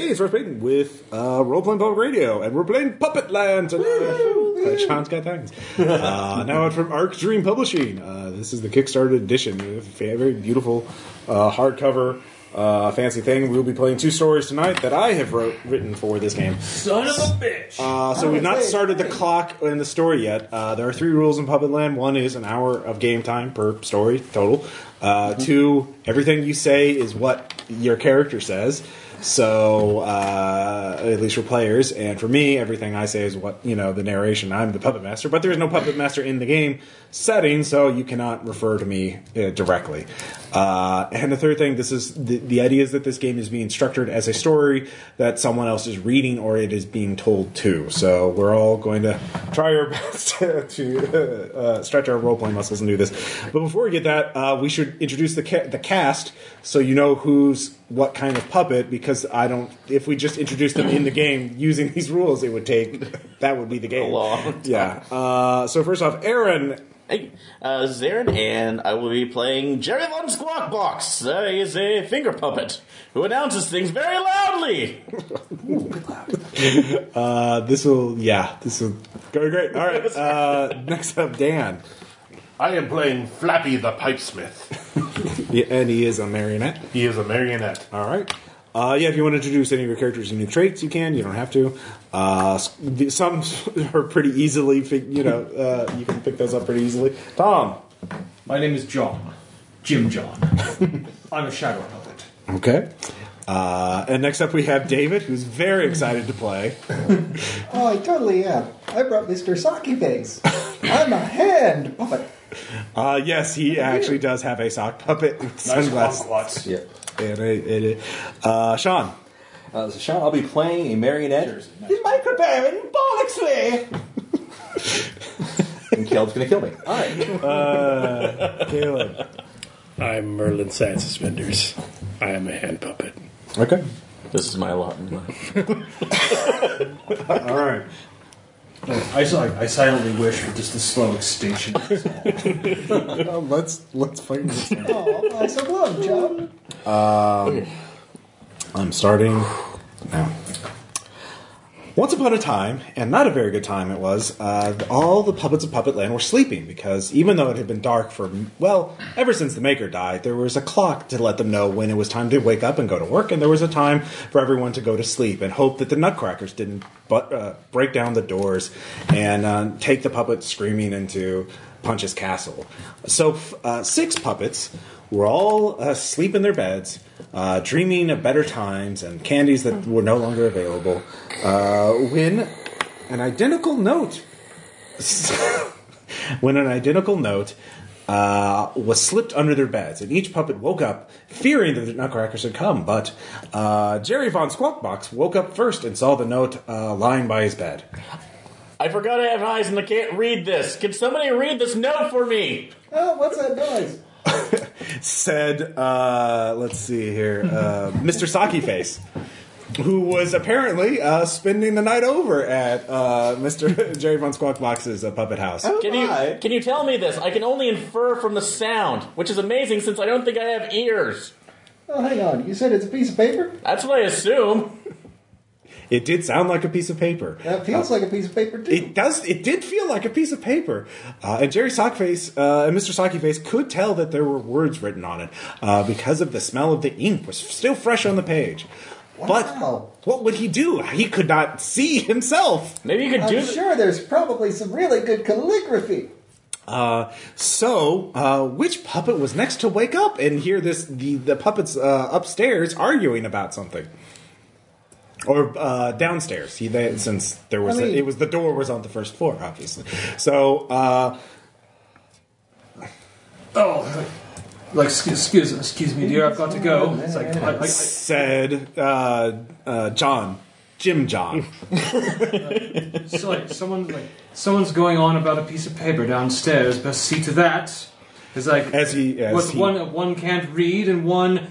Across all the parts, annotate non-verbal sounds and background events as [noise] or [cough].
Hey, it's Ross Payton with uh, Role Playing Public Radio, and we're playing Puppetland tonight. Uh, Sean's got things. Uh, now out from Arc Dream Publishing. Uh, this is the Kickstarter edition. A very beautiful uh, hardcover. Uh, fancy thing. We'll be playing two stories tonight that I have wrote, written for this game. Son of a bitch! Uh, so we've not started the clock in the story yet. Uh, there are three rules in Puppetland. One is an hour of game time per story total. Uh, two, everything you say is what your character says. So uh, at least for players, and for me, everything I say is what you know the narration. I'm the puppet master, but there is no puppet master in the game setting, so you cannot refer to me uh, directly. Uh, and the third thing, this is the, the idea is that this game is being structured as a story that someone else is reading or it is being told to. So we're all going to try our [laughs] best to, to uh, stretch our role playing muscles and do this. But before we get that, uh, we should introduce the ca- the cast so you know who's what kind of puppet because I don't. If we just introduced them in the game using these rules, it would take that would be the [laughs] game. long time. Yeah. Uh, so first off, Aaron. Hey, uh, this is Aaron, and I will be playing Jerry Von Squawkbox. Uh, he is a finger puppet who announces things very loudly. [laughs] Uh, this will yeah. This will go great. All right. Uh, next up, Dan. I am playing Flappy the Pipesmith. [laughs] Yeah, and he is a marionette. He is a marionette. All right. Uh, yeah, if you want to introduce any of your characters and new traits, you can. You don't have to. Uh, some [laughs] are pretty easily, fig- you know, uh, you can pick those up pretty easily. Tom. My name is John. Jim John. [laughs] I'm a shadow puppet. Okay. Uh, and next up we have David, who's very excited to play. Oh, I totally am. I brought Mr. Sockyface. I'm a hand puppet. Uh, yes, he actually does have a sock puppet with Nice sunglasses. kumquats. Yeah. And a, and a- uh, Sean. Uh, so Sean, I'll be playing a marionette, He's Micro Baron Bollocksley. [laughs] and Caleb's gonna kill me. All right. Caleb. I'm Merlin Sad Suspenders. I am a hand puppet. Okay. This is my lot in [laughs] life. All right. I, I silently wish for just a slow extinction. Uh, [laughs] let's let's fight this. one. Oh, I so love, John. I'm starting now. Once upon a time, and not a very good time it was, uh, all the puppets of Puppetland were sleeping because even though it had been dark for, well, ever since the Maker died, there was a clock to let them know when it was time to wake up and go to work, and there was a time for everyone to go to sleep and hope that the Nutcrackers didn't but, uh, break down the doors and uh, take the puppet screaming into Punch's castle. So, uh, six puppets were all asleep in their beds, uh, dreaming of better times and candies that were no longer available, uh, when an identical note, [laughs] when an identical note uh, was slipped under their beds, and each puppet woke up fearing that the Nutcrackers had come. But uh, Jerry Von Squawkbox woke up first and saw the note uh, lying by his bed. I forgot I have eyes and I can't read this. Can somebody read this note for me? Oh, what's that noise? Said, uh, let's see here, uh, Mr. Sockyface, who was apparently uh, spending the night over at uh, Mr. [laughs] Jerry Von Squawkbox's uh, puppet house. Can you can you tell me this? I can only infer from the sound, which is amazing since I don't think I have ears. Oh, hang on. You said it's a piece of paper? That's what I assume. It did sound like a piece of paper. That feels like a piece of paper, too. It does. It did feel like a piece of paper, uh, and Jerry Sockface uh, and Mr. Sockyface could tell that there were words written on it uh, because of the smell of the ink was still fresh on the page. Wow. But what would he do? He could not see himself. Maybe he could do I'm th- sure there's probably some really good calligraphy. Uh, so, uh, which puppet was next to wake up and hear this? The the puppets uh, upstairs arguing about something, or uh, downstairs. He, they, since there was I mean- a, it was the door was on the first floor, obviously. So, uh, Oh, like excuse, excuse, excuse me, dear. I've got to go. It's like I, I, I, said uh, uh, John, Jim John. [laughs] [laughs] so like someone like someone's going on about a piece of paper downstairs. Best see to that. It's like As he- as what he- one one can't read and one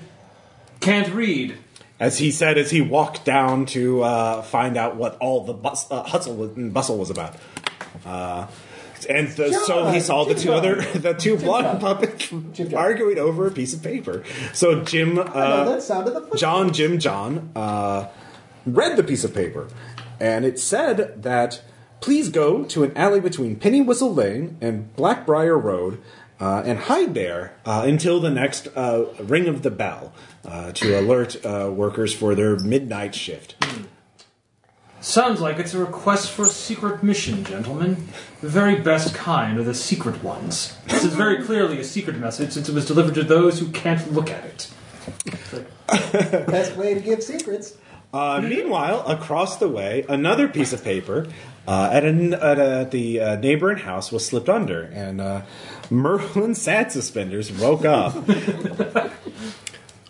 can't read. As he said as he walked down to uh, find out what all the bus, uh, hustle and bustle was about. Uh, and the, so he saw the two Jim other, [laughs] the two blonde puppets Jim John. arguing over a piece of paper. So Jim, uh, that sounded the John, Jim, John, uh, read the piece of paper, and it said that please go to an alley between Penny Whistle Lane and Blackbriar Road. Uh, and hide there uh, until the next uh, ring of the bell uh, to alert uh, workers for their midnight shift. Sounds like it's a request for a secret mission, gentlemen. The very best kind are the secret ones. This is very clearly a secret message since it was delivered to those who can't look at it. [laughs] Best way to give secrets. Uh, meanwhile, across the way, another piece of paper uh, at, an, at, a, at the uh, neighboring house was slipped under, and uh, Merlin Sad Suspenders woke up.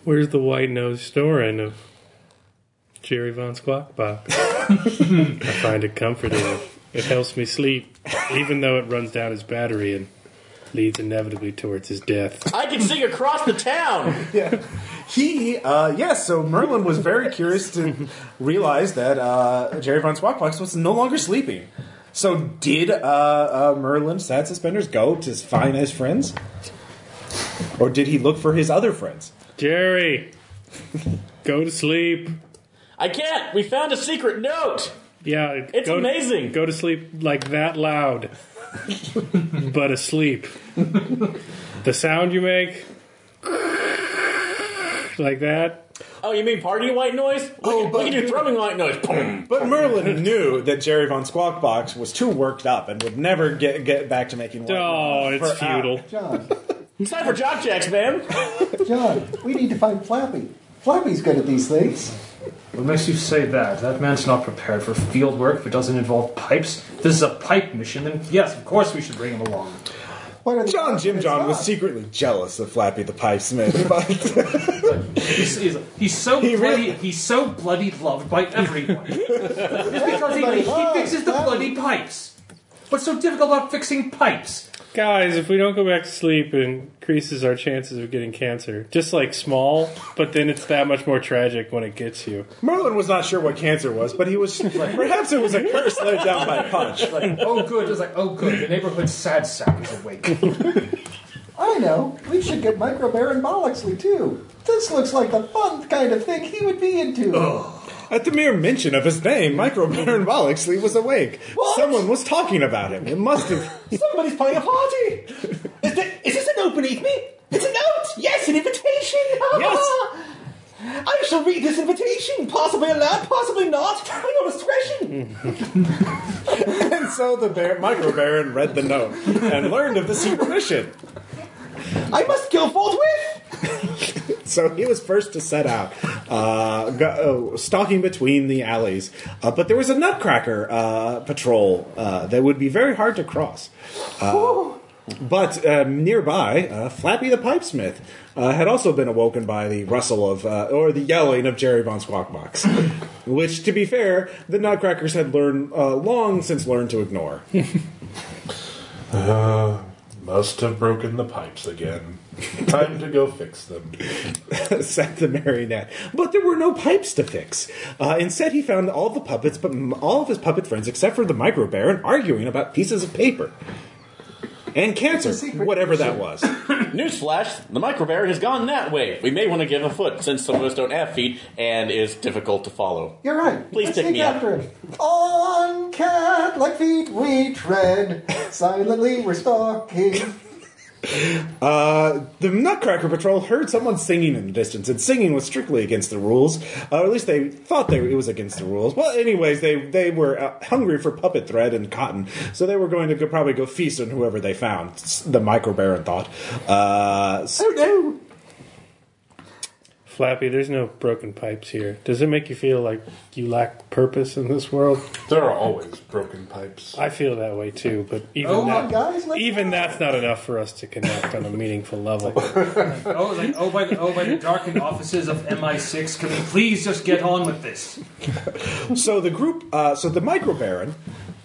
Where's the white nose storing of Jerry Von Squawkbox? I find it comforting. It helps me sleep, even though it runs down his battery and leads inevitably towards his death. I can sing across the town. he, uh, yes, so Merlin was very curious to realize that uh, Jerry Von Squawkbox was no longer sleeping. So, did uh, uh, Merlin Sad Suspenders go to find his friends? Or did he look for his other friends? Jerry, go to sleep. I can't. We found a secret note. Yeah, It's go amazing. go to sleep like that loud, but asleep. the sound you make, like that. Oh, you mean party white noise? We Oh, can, but- we can do thrumming white noise. Boom. But Merlin knew that Jerry Von Squawkbox was too worked up and would never get, get back to making white Oh, noise it's futile. John, [laughs] It's time for jock jacks, man. John, we need to find Flappy. Flappy's good at these things. What makes you say that? That man's not prepared for field work if it doesn't involve pipes. If this is a pipe mission, then yes, of course we should bring him along. What are the John Jim John was secretly jealous of Flappy the Pipesmith, [laughs] but He's, he's, he's so He bloody. really- He's so bloody loved by everyone. [laughs] it's because he, he fixes the bloody pipes. What's so difficult about fixing pipes? Guys, if we don't go back to sleep, it increases our chances of getting cancer. Just like small, but then it's that much more tragic when it gets you. Merlin was not sure what cancer was, but he was like, perhaps it was a curse laid down by Punch. Like, oh, good. It's like, oh, good. The neighborhood sad sack is awake. [laughs] I know. We should get Micro Baron Bollocksley too. This looks like the fun kind of thing he would be into. At the mere mention of his name, Micro Baron Bollocksley was awake. What? Someone was talking about him. It must have. [laughs] Somebody's planning a party. Is, there, is this a note beneath me? It's a note. Yes, an invitation. [laughs] Yes. I shall read this invitation. Possibly aloud, possibly not. At your discretion. And so the Bar- Micro Baron read the note and learned of the secret mission. I must kill forthwith. [laughs] [laughs] So he was first to set out, uh, go, uh, stalking between the alleys. Uh, but there was a Nutcracker uh, patrol uh, that would be very hard to cross. Uh, but uh, nearby, uh, Flappy the Pipesmith uh, had also been awoken by the rustle of, uh, or the yelling of Jerry Von Squawkbox, [laughs] which, to be fair, the Nutcrackers had learned uh, long since learned to ignore. [laughs] Uh, must have broken the pipes again. Time to go fix them. [laughs] said the marionette. But there were no pipes to fix. Uh, instead, he found all the puppets, but all of his puppet friends, except for the micro baron, arguing about pieces of paper and cancer, whatever that was. [coughs] Newsflash: the microbear has gone that way. We may want to give a foot since some of us don't have feet and is difficult to follow. You're right. Please Let's take take me out. after him. On cat-like feet we tread. Silently we're stalking. Uh, the Nutcracker Patrol heard someone singing in the distance, and singing was strictly against the rules. Uh, or at least they thought they, it was against the rules. Well, anyways, they they were uh, hungry for puppet thread and cotton, so they were going to go, probably go feast on whoever they found. The Micro Baron thought. Uh, Oh no! Flappy, there's no broken pipes here. Does it make you feel like you lack purpose in this world? There are always broken pipes. I feel that way too, but even Oh, that, guys, even go. that's not enough for us to connect on a meaningful level. [laughs] Oh, like, oh, by the, oh, by the darkened offices of MI6, can we please just get on with this? So the group, uh, so the Micro Baron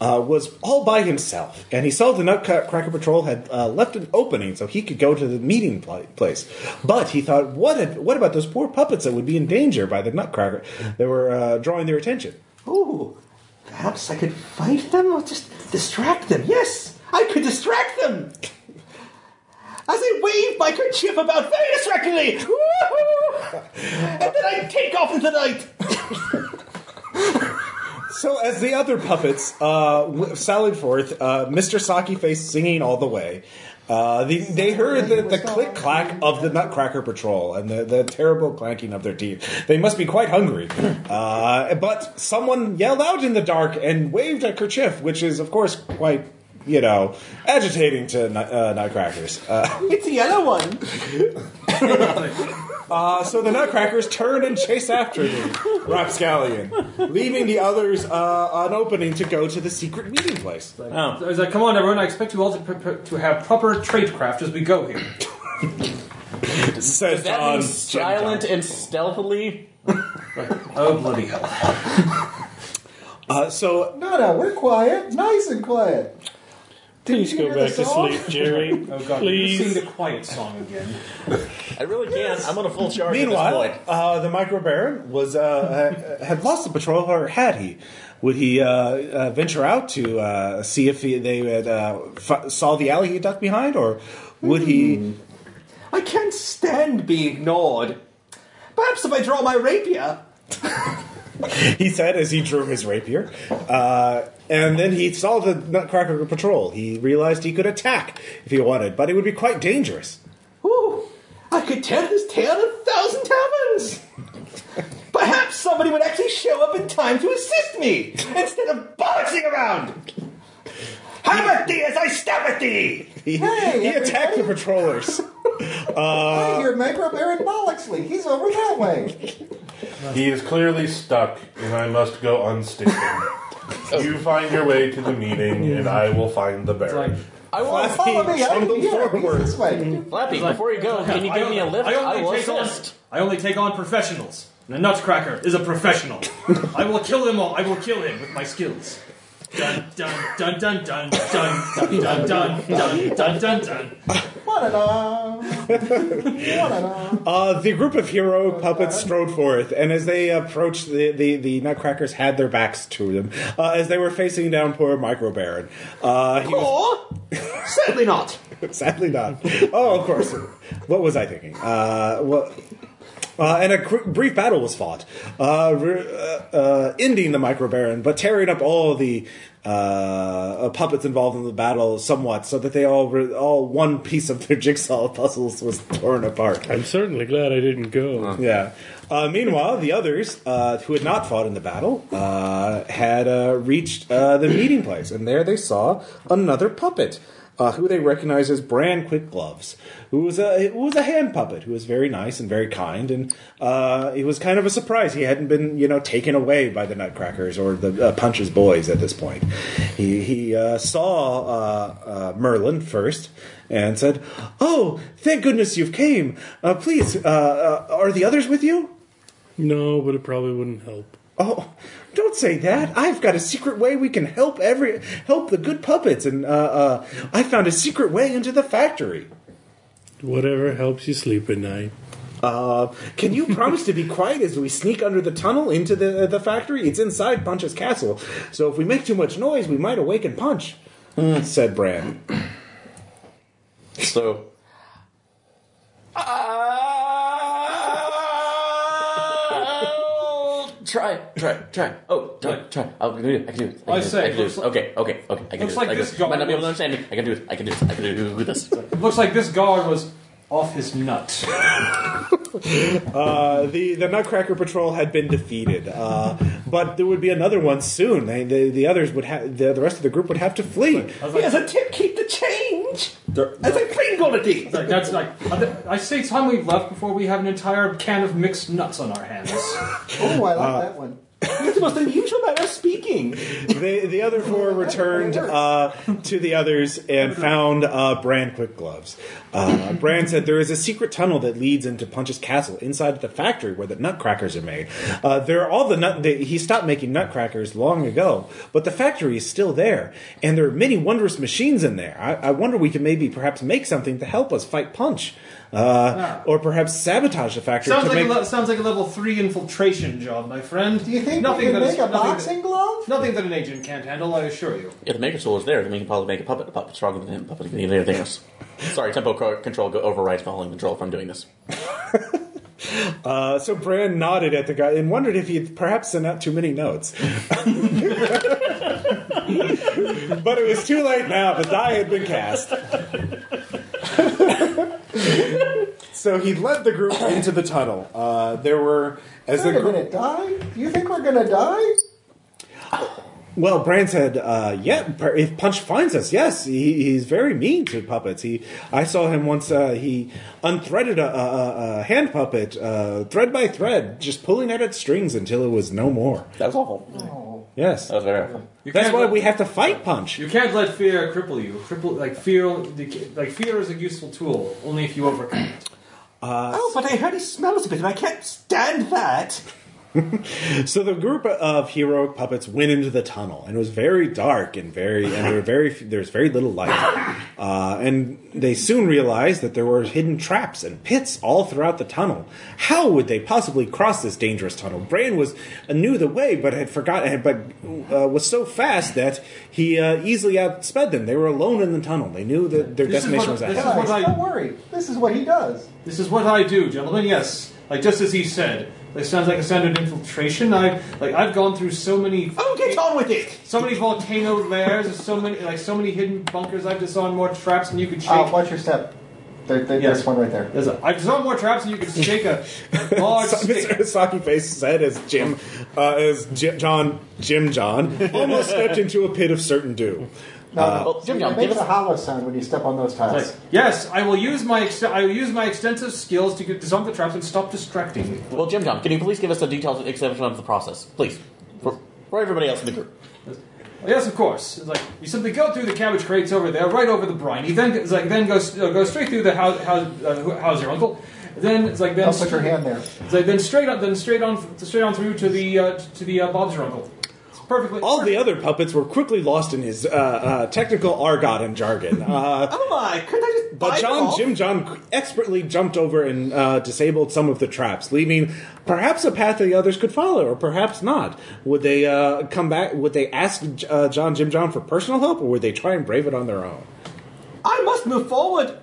uh, was all by himself, and he saw the Nutcracker Patrol had uh, left an opening so he could go to the meeting pla- place. But he thought, what? Had, what about those poor puppets that would be in danger by the Nutcracker? They were uh, drawing their attention. Ooh, perhaps I could fight them or just distract them. Yes, I could distract them. As I wave my kerchief about very distractingly, and then I take off into the night. [laughs] as the other puppets uh, sallied forth, uh, Mr. Sockyface singing all the way, uh, the, they heard the, the click clack of the Nutcracker Patrol and the, the terrible clanking of their teeth. They must be quite hungry. Uh, but someone yelled out in the dark and waved a kerchief, which is, of course, quite. You know, agitating to uh, nutcrackers. Uh, [laughs] It's a yellow one. [laughs] uh, so the nutcrackers turn and chase after the rapscallion, leaving the others uh, an opening to go to the secret meeting place. Oh. So I was like, come on, everyone, I expect you all to, pre- pre- to have proper tradecraft as we go here. Says Does that Don mean silent and stealthily? [laughs] Oh, bloody hell. Uh, so No, no, we're quiet. Nice and quiet. Please go back to sleep, Jerry. [laughs] Oh, God. Please. Sing the quiet song again. [laughs] I really can't. I'm on a full charge at Meanwhile, this point. uh, the Micro Baron was uh, had lost the patrol, or had he? Would he uh, uh, venture out to uh, see if he, they had, uh, f- saw the alley he ducked behind, or would he? I can't stand being ignored. Perhaps if I draw my rapier. [laughs] [laughs] He said as he drew his rapier, uh, and then he saw the Nutcracker patrol. He realized he could attack if he wanted, but it would be quite dangerous. Ooh, I could tell this tale in a thousand taverns. Perhaps somebody would actually show up in time to assist me instead of bollocksing around. Have at thee as I stab at thee! He, Hey, he attacked the everybody. patrollers. I hear Micro Baron Bollocksley. He's over that way. He is clearly stuck, and I must go unstick him. [laughs] you find your way to the meeting, and I will find the It's like, Baron. I will. Follow me. I can trundled hear him. forward. He's this way. Flappy, like- before you go, can you I give me a only- lift? I I, only will take on. I only take on professionals. And the Nutcracker is a professional. [laughs] I will kill him all. I will kill him with my skills. Dun dun dun dun dun dun dun dun dun dun dun dun dun. Wa-da-da. Wa-da-da. Uh, the group of hero puppets strode forth, and as they approached, the, the, the Nutcrackers had their backs to them uh, as they were facing down poor Micro Baron. Uh, he was, Or, sadly not. sadly not. Oh, of course. What was I thinking? Uh, what? Uh, and a cr- brief battle was fought, uh, re- uh, uh, ending the Micro Baron, but tearing up all the uh, uh, puppets involved in the battle somewhat, so that they all re- all one piece of their jigsaw [laughs] puzzles was torn apart. I'm certainly glad I didn't go. Yeah. Uh, meanwhile, the others uh, who had not fought in the battle uh, had uh, reached uh, the meeting place, and there they saw another puppet. Uh, who they recognized as Bran Quick Gloves, who was a who was a hand puppet, who was very nice and very kind, and uh, it was kind of a surprise he hadn't been you know taken away by the Nutcrackers or the uh, Punch's boys at this point. He he uh, saw uh, uh, Merlin first and said, "Oh, thank goodness you've came. Uh, please, uh, uh, are the others with you?" No, but it probably wouldn't help. Oh, don't say that. I've got a secret way we can help every help the good puppets, and uh, uh, I found a secret way into the factory. Whatever helps you sleep at night. Uh, can you promise to be quiet as we sneak under the tunnel into the the factory? It's inside Punch's castle, so if we make too much noise, we might awaken Punch," said Bran. So. I'll try, try, try. Oh, try, try. Oh, I can do it. I can do it. I I can do say, it. I can do looks it. like- Okay, okay, okay. I can looks do it. like I can this do it. Might not be able to understand me. I can do it. I can do it. I can do this. Looks like this guard was off his nut. [laughs] Uh, the the Nutcracker Patrol had been defeated, uh, but there would be another one soon. They, the the others would have the, the rest of the group would have to flee. Here's a tip, keep the change. As I pringle at thee. Like, that's like I say it's time we've left before we have an entire can of mixed nuts on our hands. [laughs] Oh, I like that one. It's the most unusual manner of speaking. the the other four returned uh, to the others and found uh, Bran Quick Gloves. Uh, Bran said there is a secret tunnel that leads into Punch's castle inside the factory where the nutcrackers are made. Uh, there are all the nut. They, he stopped making nutcrackers long ago, but the factory is still there, and there are many wondrous machines in there. I, I wonder we can maybe perhaps make something to help us fight Punch, uh, or perhaps sabotage the factory sounds to like make. a le- sounds like a level three infiltration job, my friend. Do you think nothing we can make is- a nothing boxing That, glove? nothing that an agent can't handle, I assure you. If the maker tool is there, then we can probably make a puppet. A puppet stronger than him. Puppet can eat anything else. Sorry, tempo co- control go overrides volume control if I'm doing this. [laughs] Uh, so Bran nodded at the guy and wondered if he'd perhaps sent out too many notes. [laughs] but it was too late now. The die had been cast. So he led the group [coughs] into the tunnel. Uh, there were as the Wait a group. minute, die? Do you think we're gonna die? Well, Bran said, uh, "Yeah, if Punch finds us, yes, he, he's very mean to puppets. He, I saw him once. Uh, he unthreaded a, a, a- a hand puppet, uh, thread by thread, just pulling at its strings until it was no more. That was awful. Yes, That was very awful. You that's why let- we have to fight Punch. You can't let fear cripple you. Cripple like fear. Like fear is a useful tool only if you overcome it. oh, but I heard he smells a bit, and I can't stand that. [laughs] So the group of heroic puppets went into the tunnel, and it was very dark and very, and there were very, there's very little light. Uh, and they soon realized that there were hidden traps and pits all throughout the tunnel. How would they possibly cross this dangerous tunnel? Bran was uh, knew the way, but had forgotten, but uh, was so fast that he uh, easily outsped them. They were alone in the tunnel. They knew that their This is destination what- was this ahead. Guys, I- don't worry. This is what he does. This is what I do, gentlemen. Yes, like just as he said. It sounds like a standard infiltration. I like I've gone through so many. Oh, get on with it! So many volcano layers, and so many like so many hidden bunkers. I've disarmed more traps than you could shake. Uh, watch your step. There, there, Yes. There's one right there. There's a, I've disarmed more traps than you could [laughs] shake a large stick. Mr. Sockyface said as Jim, uh, as J- John, Jim John, [laughs] almost stepped into a pit of certain doom. No, Uh, no. well, Jim See, John, it give us- a hollow sound when you step on those tiles. Like, yes, I will use my ex- I will use my extensive skills to get, disarm the traps and stop distracting me. Well, Jim John, can you please give us a detailed exception of the process, please, for, for everybody else in the group? Yes, of course. It's like you simply go through the cabbage crates over there, right over the brine. You then it's like then go uh, go straight through the house. House, uh, how's your uncle? Then it's like then Don't put your hand there. It's like then straight on then straight on straight on through to the uh, to the uh, Bob's your uncle. Perfectly. All the other puppets were quickly lost in his uh, uh, technical argot and jargon. Uh, [laughs] Oh my, couldn't I just but John. Jim John expertly jumped over and uh, disabled some of the traps, leaving perhaps a path the others could follow, or perhaps not. Would they uh, come back? Would they ask uh, John, Jim John for personal help, or would they try and brave it on their own? I must move forward.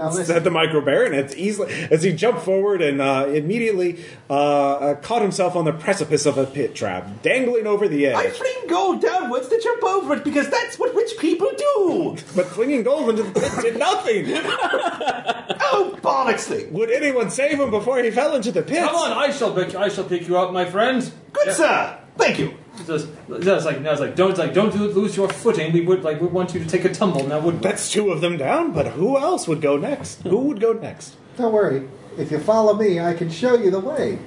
Now listen. Said the micro baron as easily as he jumped forward and uh, immediately uh, uh, caught himself on the precipice of a pit trap, dangling over the edge. I fling gold downwards to jump over it because that's what rich people do. But flinging gold into the pit did nothing. [laughs] Oh, bollocksly. Would anyone save him before he fell into the pit? Come on, I shall pick I shall pick you up, my friend. Good Yeah. sir. Thank you. It's just- it's like it's like don't like don't lose your footing. We would like we want you to take a tumble now, wouldn't? That's two of them down, but who else would go next? Who would go next? Don't worry. If you follow me, I can show you the way.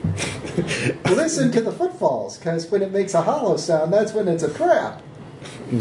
[laughs] Listen to the footfalls, because when it makes a hollow sound, that's when it's a trap.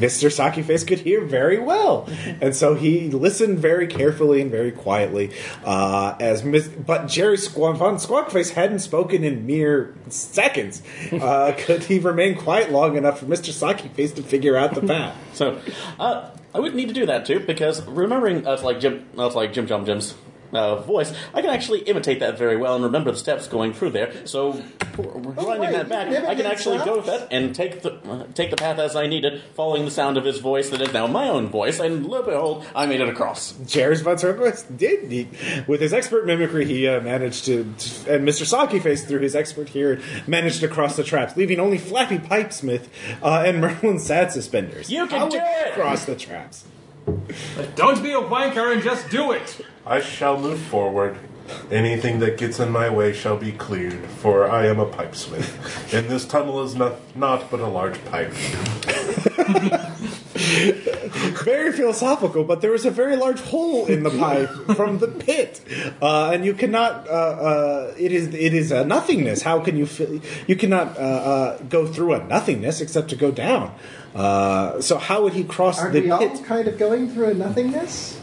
Mr. Sockyface could hear very well, and so he listened very carefully and very quietly. Uh, as Miss, but Jerry Squawk, Von Squawkface hadn't spoken in mere seconds. [laughs] Uh, could he remain quiet long enough for Mr. Sockyface to figure out the [laughs] path? So, uh, I would need to do that too because remembering uh, it's like Jim, uh, like Jim Jum Jim's uh, voice, I can actually imitate that very well and remember the steps going through there. So, rewinding wait, that back, you I can imitate actually go with that and take the uh, take the path as I needed, following the sound of his voice that is now my own voice. And lo and behold, I made it across. Jerry Von Squawkface did. He, with his expert mimicry, he uh, managed to, to- and Mr. Sockyface, through his expert here, managed to cross the traps, leaving only Flappy Pipesmith uh, and [laughs] Merlin Sad Suspenders. You can How do it! Cross the traps. Like, don't be a wanker and just do it. I shall move forward. Anything that gets in my way shall be cleared, for I am a pipesmith. [laughs] And this tunnel is not, not but a large pipe. [laughs] very philosophical, but there is a very large hole in the pipe from the pit, uh, and you cannot. Uh, uh, it is it is a nothingness. How can you fi- you cannot uh, uh, go through a nothingness except to go down? Uh, so how would he cross Aren't the we all kind of going through a nothingness?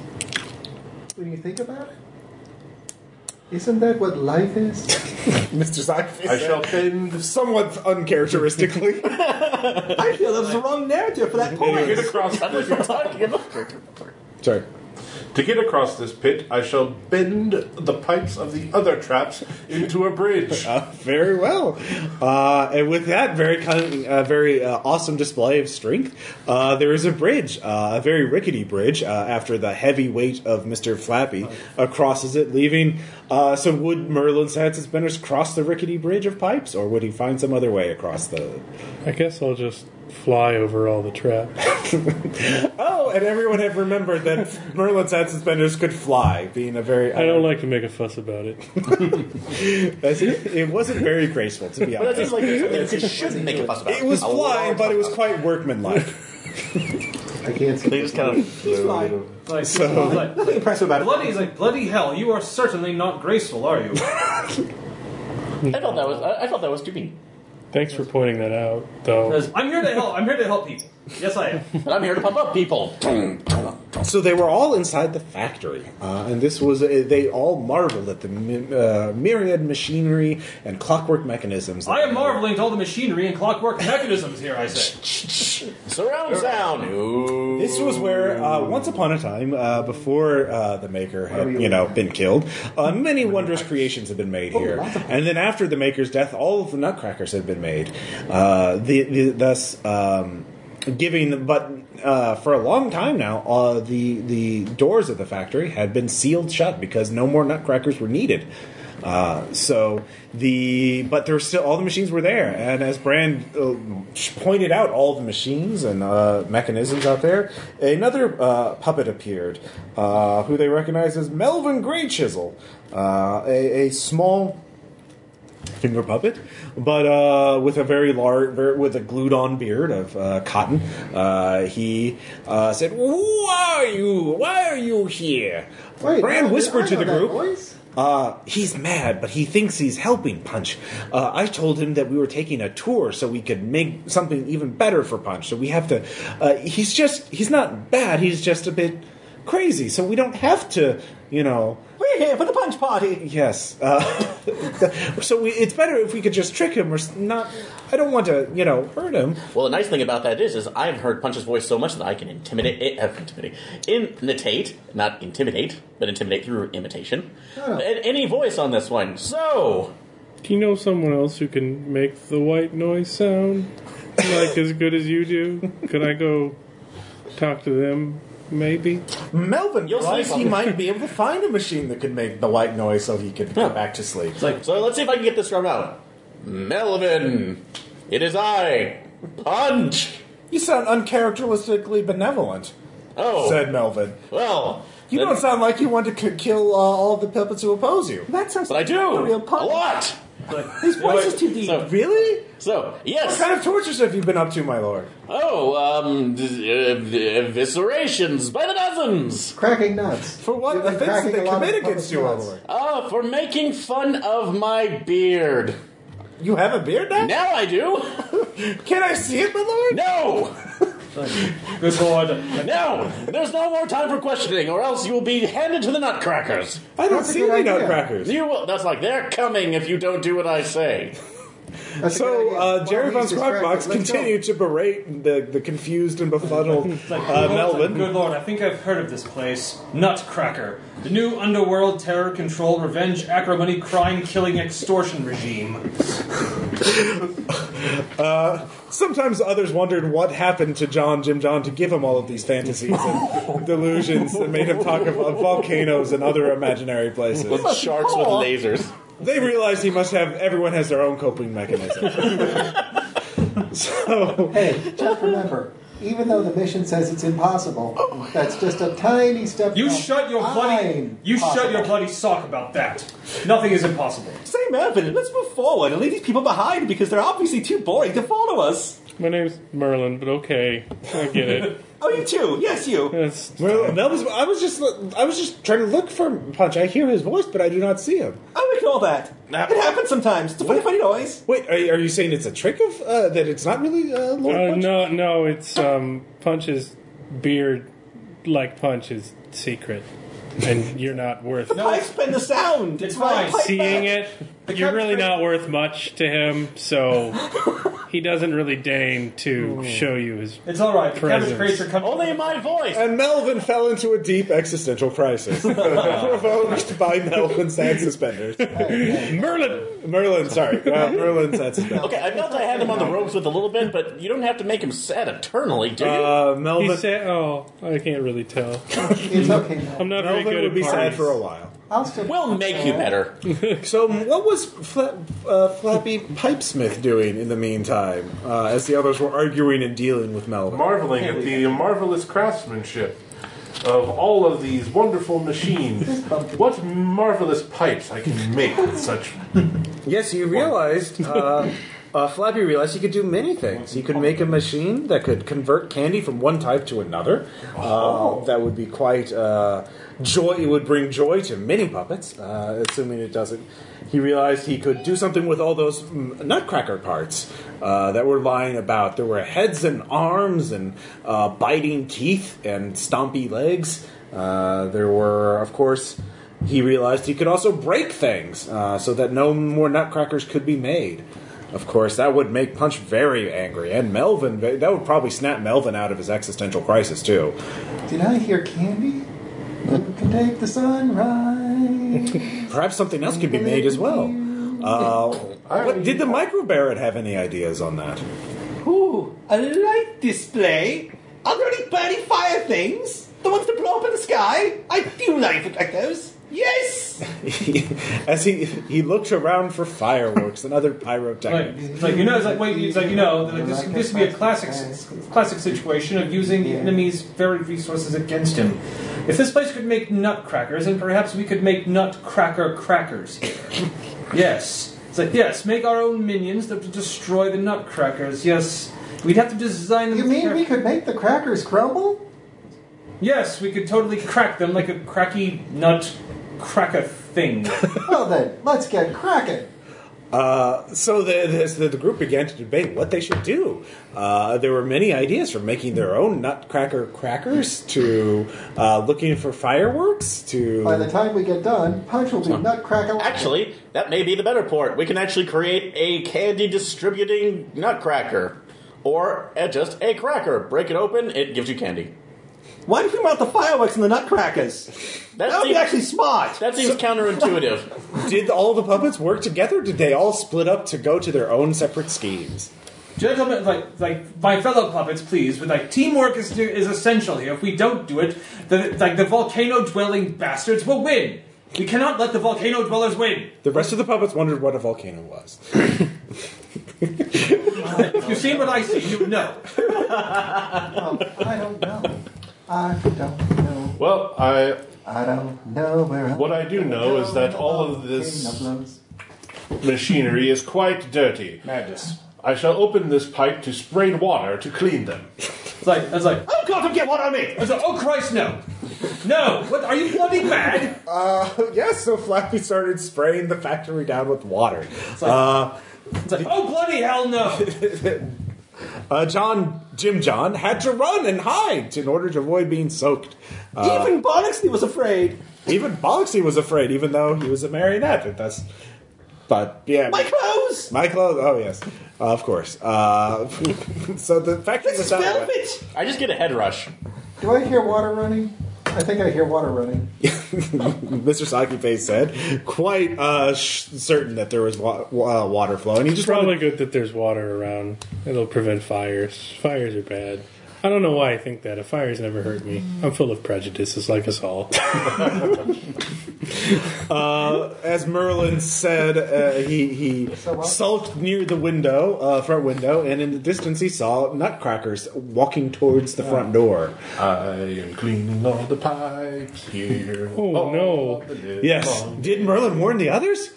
When you think about it? Isn't that what life is? [laughs] Mr. Saki I shall bend, somewhat uncharacteristically. [laughs] I feel that was the wrong narrative for that get point. across That's [laughs] what you're talking about. Sorry. To get across this pit, I shall bend the pipes of the other traps into a bridge. Uh, [laughs] very well. Uh, and with that very kind, uh, very uh, awesome display of strength, uh, there is a bridge, uh, a very rickety bridge. Uh, after the heavy weight of Mister Flappy uh, crosses it, leaving. Uh, so, would Merlin Sad Suspenders cross the rickety bridge of pipes, or would he find some other way across the? I guess I'll just fly over all the traps. [laughs] Oh, and everyone had remembered that Merlin Sad Suspenders could fly, being a very. I don't like to make a fuss about it. [laughs] That's it. It wasn't very graceful, to be But that honest. seems like something you shouldn't make a fuss about. It It was A flying, but it was quite workmanlike. [laughs] I can't see. They just kind of. He's fine. Like, So- like, Nothing impressive about it. bloody, he's like, bloody hell, you are certainly not graceful, are you? I thought that was. I, I felt that was too mean. Thanks for pointing that out, though. Because I'm here to help. I'm here to help people. Yes, I am. [laughs] But I'm here to pump up people. So they were all inside the factory, uh, and this was uh, they all marveled at the mi- uh, myriad machinery and clockwork mechanisms. that I am they- marveling at all the machinery and clockwork mechanisms here. I say. [laughs] Surround sound. This was where, uh, once upon a time, uh, before uh, the maker had, you know, been killed, uh, many wondrous creations had been made here. And then after the maker's death, all of the nutcrackers had been made. Uh, the, the, thus, um, giving, but uh, for a long time now, uh, the the doors of the factory had been sealed shut because no more nutcrackers were needed. Uh, so the but there were still all the machines were there, and as Bran uh, pointed out, all the machines and uh, mechanisms out there, another uh, puppet appeared, who they recognized as Melvin Grey Chisel, a, a small finger puppet, but uh, with a very large, very, with a glued-on beard of uh, cotton. Uh, he uh, said, "Who are you? Why are you here?" Wait, Bran I- whispered to the group. voice. Uh, he's mad, but he thinks he's helping Punch. Uh, I told him that we were taking a tour so we could make something even better for Punch. So we have to. Uh, he's just. He's not bad. He's just a bit crazy. So we don't have to. You know. We're here for the punch party. Yes. Uh, [laughs] so we, it's better if we could just trick him or not. I don't want to, you know, hurt him. Well, the nice thing about that is, is I've heard Punch's voice so much that I can intimidate, it, uh, intimidate, imitate, not intimidate, but intimidate through imitation. Oh. Any voice on this one. So, Do you know someone else who can make the white noise sound like as good as you do? Could I go talk to them? Maybe. Melvin You'll realized sleep he might be able to find a machine that could make the white noise so he could go back to sleep. It's like, so let's see if I can get this from out. Melvin, it is I, Punch. You sound uncharacteristically benevolent, Oh, said Melvin. well, You then- don't sound like you want to k- kill uh, all the puppets who oppose you. That sounds but I do a real a lot. Like His voice is too deep. So, Really? so yes What yes. kind of tortures have you been up to, my lord? Oh, um, d- uh, eviscerations by the dozens. Cracking nuts. For what You've been offense cracking did a they lot of commit against you, O nuts. lord? Oh, for making fun of my beard. You have a beard now? Now I do. [laughs] Can I see it, my lord? No, [laughs] good lord. no. There's no more time for questioning, or else you will be handed to the nutcrackers. I don't That's a see good any idea. nutcrackers. You will. That's like they're coming if you don't do what I say. That's a good So idea. uh, While Jerry Von he's distracted, Squawkbox let's go. continued to berate the, the confused and befuddled [laughs] It's like, uh, good lord, Melvin. Good lord, I think I've heard of this place. Nutcracker. The new underworld terror control revenge acrimony crime killing extortion regime. [laughs] Sometimes others wondered what happened to John Jim John to give him all of these fantasies and [laughs] delusions that made him talk of, of volcanoes and other imaginary places. With sharks with lasers. They realized he must have everyone has their own coping mechanism. [laughs] so Hey, just remember, even though the mission says it's impossible, that's just a tiny step. You shut your bloody I'm you shut your bloody sock about that. Nothing is impossible. Same Melvin, let's move forward and leave these people behind because they're obviously too boring to follow us. My name's Merlin, but okay, I get it. [laughs] Oh, you too. Yes, you. That's well, Melvin's, I was just I was just trying to look for Punch. I hear his voice, but I do not see him. I ignore that. It happens sometimes. It's a funny, funny noise. Wait, are, you- are you saying it's a trick of uh, that? It's not really uh, Lord uh, Punch? no, no. It's um, Punch's beard, like Punch, is secret, and you're not worth The pipes bend the sound. It's my fine. seeing it. You're really not worth much to him, so [laughs] he doesn't really deign to show you his. It's all right. The cabbage Presence. crates are. Only in my voice. And Melvin fell into a deep existential crisis, [laughs] provoked by Melvin's sad suspenders. Merlin! Merlin, sorry, uh, Merlin's sad suspenders. Okay, I felt I had him on the ropes with a little bit, but you don't have to make him sad eternally, do you? Uh, He Melvin, said, "Oh, I can't really tell. It's okay. Mel. I'm not very Melvin good would at be sad for a while. I'll still. we'll make you better. [laughs] So, what was Fla- uh, Flappy Pipesmith doing in the meantime, uh, as the others were arguing and dealing with Melvin? Marveling at the marvelous craftsmanship of all of these wonderful machines. [laughs] What marvelous pipes I can make with such. Yes, you realized. Uh, [laughs] uh, Flappy realized he could do many things. He could make a machine that could convert candy from one type to another. Uh, that would be quite uh, joy. It would bring joy to many puppets, uh, assuming it doesn't. He realized he could do something with all those mm, nutcracker parts uh, that were lying about. There were heads and arms and uh, biting teeth and stompy legs. Uh, there were, of course, he realized he could also break things uh, so that no more nutcrackers could be made. Of course, that would make Punch very angry, and Melvin. That would probably snap Melvin out of his existential crisis too. Did I hear candy? You can take the sunrise. [laughs] Perhaps something else could be made as well. Uh, what, did the micro Barrett have any ideas on that? Ooh, a light display? Are there any burning fire things? The ones that blow up in the sky? I do like like those. Yes! [laughs] As he he looked around for fireworks and other pyrotechnics. Like, it's like you know, it's like wait, it's like you know, like this, this would be a classic, classic situation of using the enemy's very resources against him. If this place could make nutcrackers, then perhaps we could make nutcracker crackers here. yes, it's like yes, make our own minions that would destroy the nutcrackers. Yes, we'd have to design them. You mean we could make the crackers crumble? Yes, we could totally crack them like a cracky nut cracker thing. [laughs] Well then, let's get cracking. Uh, so the, this, the the group began to debate what they should do. Uh, there were many ideas from making their own nutcracker crackers to uh, looking for fireworks to. By the time we get done, Punch will be nutcracker. Actually, that may be the better port. We can actually create a candy distributing nutcracker. Or uh, just a cracker. Break it open, it gives you candy. Why don't we mount the fireworks in the nutcrackers? That, That would be seems, actually smart. that seems counterintuitive. [laughs] Did all the puppets work together? Did they all split up to go to their own separate schemes? Gentlemen, like, like my fellow puppets, please. But like, teamwork is is essential here. If we don't do it, the like the volcano dwelling bastards will win. We cannot let the volcano dwellers win. The rest of the puppets wondered what a volcano was. If [laughs] you see what I see, you know. [laughs] Oh, I don't know. I don't know. Well, I I don't know where. I'm What I do know is that all of this- machinery is quite dirty. Madness. I shall open this pipe to spray water to clean them. It's like it's like Oh God, don't get one on me! it's like oh Christ no, no. What are you bloody mad? Uh, yes, so Flappy started spraying the factory down with water. Uh, It's like oh bloody hell no. [laughs] uh, John, Jim John, had to run and hide in order to avoid being soaked. Uh, Even Bonixley was afraid. even Bollocksy was afraid, even though he was a marionette. But that's, but yeah, My clothes! my clothes. Oh yes, uh, of course. Uh, [laughs] so the factory This was is out. velvet! I just get a head rush. Do I hear water running? I think I hear water running. [laughs] Mr. Sockyface said, quite uh, sh- certain that there was wa- wa- uh, water flow, and he It's just probably wanted- good that there's water around. It'll prevent fires. Fires are bad. I don't know why I think that. A fire's never hurt me. I'm full of prejudices, like us all. [laughs] Uh, as Merlin said, uh, he he sulked near the window, uh, front window, and in the distance he saw nutcrackers walking towards the front door. I am cleaning all the pipes here. Oh, all no. Yes, did Merlin warn the others?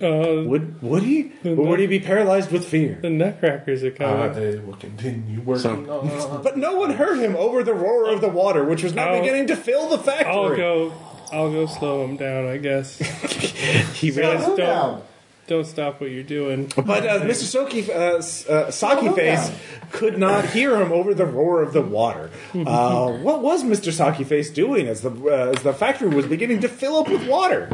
Uh, Would would he, or would he be paralyzed with fear? the nutcrackers are coming. I will continue working on. [laughs] But no one heard him over the roar of the water, which was now I'll- beginning to fill the factory. I'll go. I'll go slow him down. I guess. [laughs] He Slow realized, down. don't don't stop what you're doing. but uh, Mr. Soki, uh, uh, Saki Slow Face down. could not hear him over the roar of the water. [laughs] Uh, what was Mr. Sockyface doing as the uh, as the factory was beginning to fill up with water?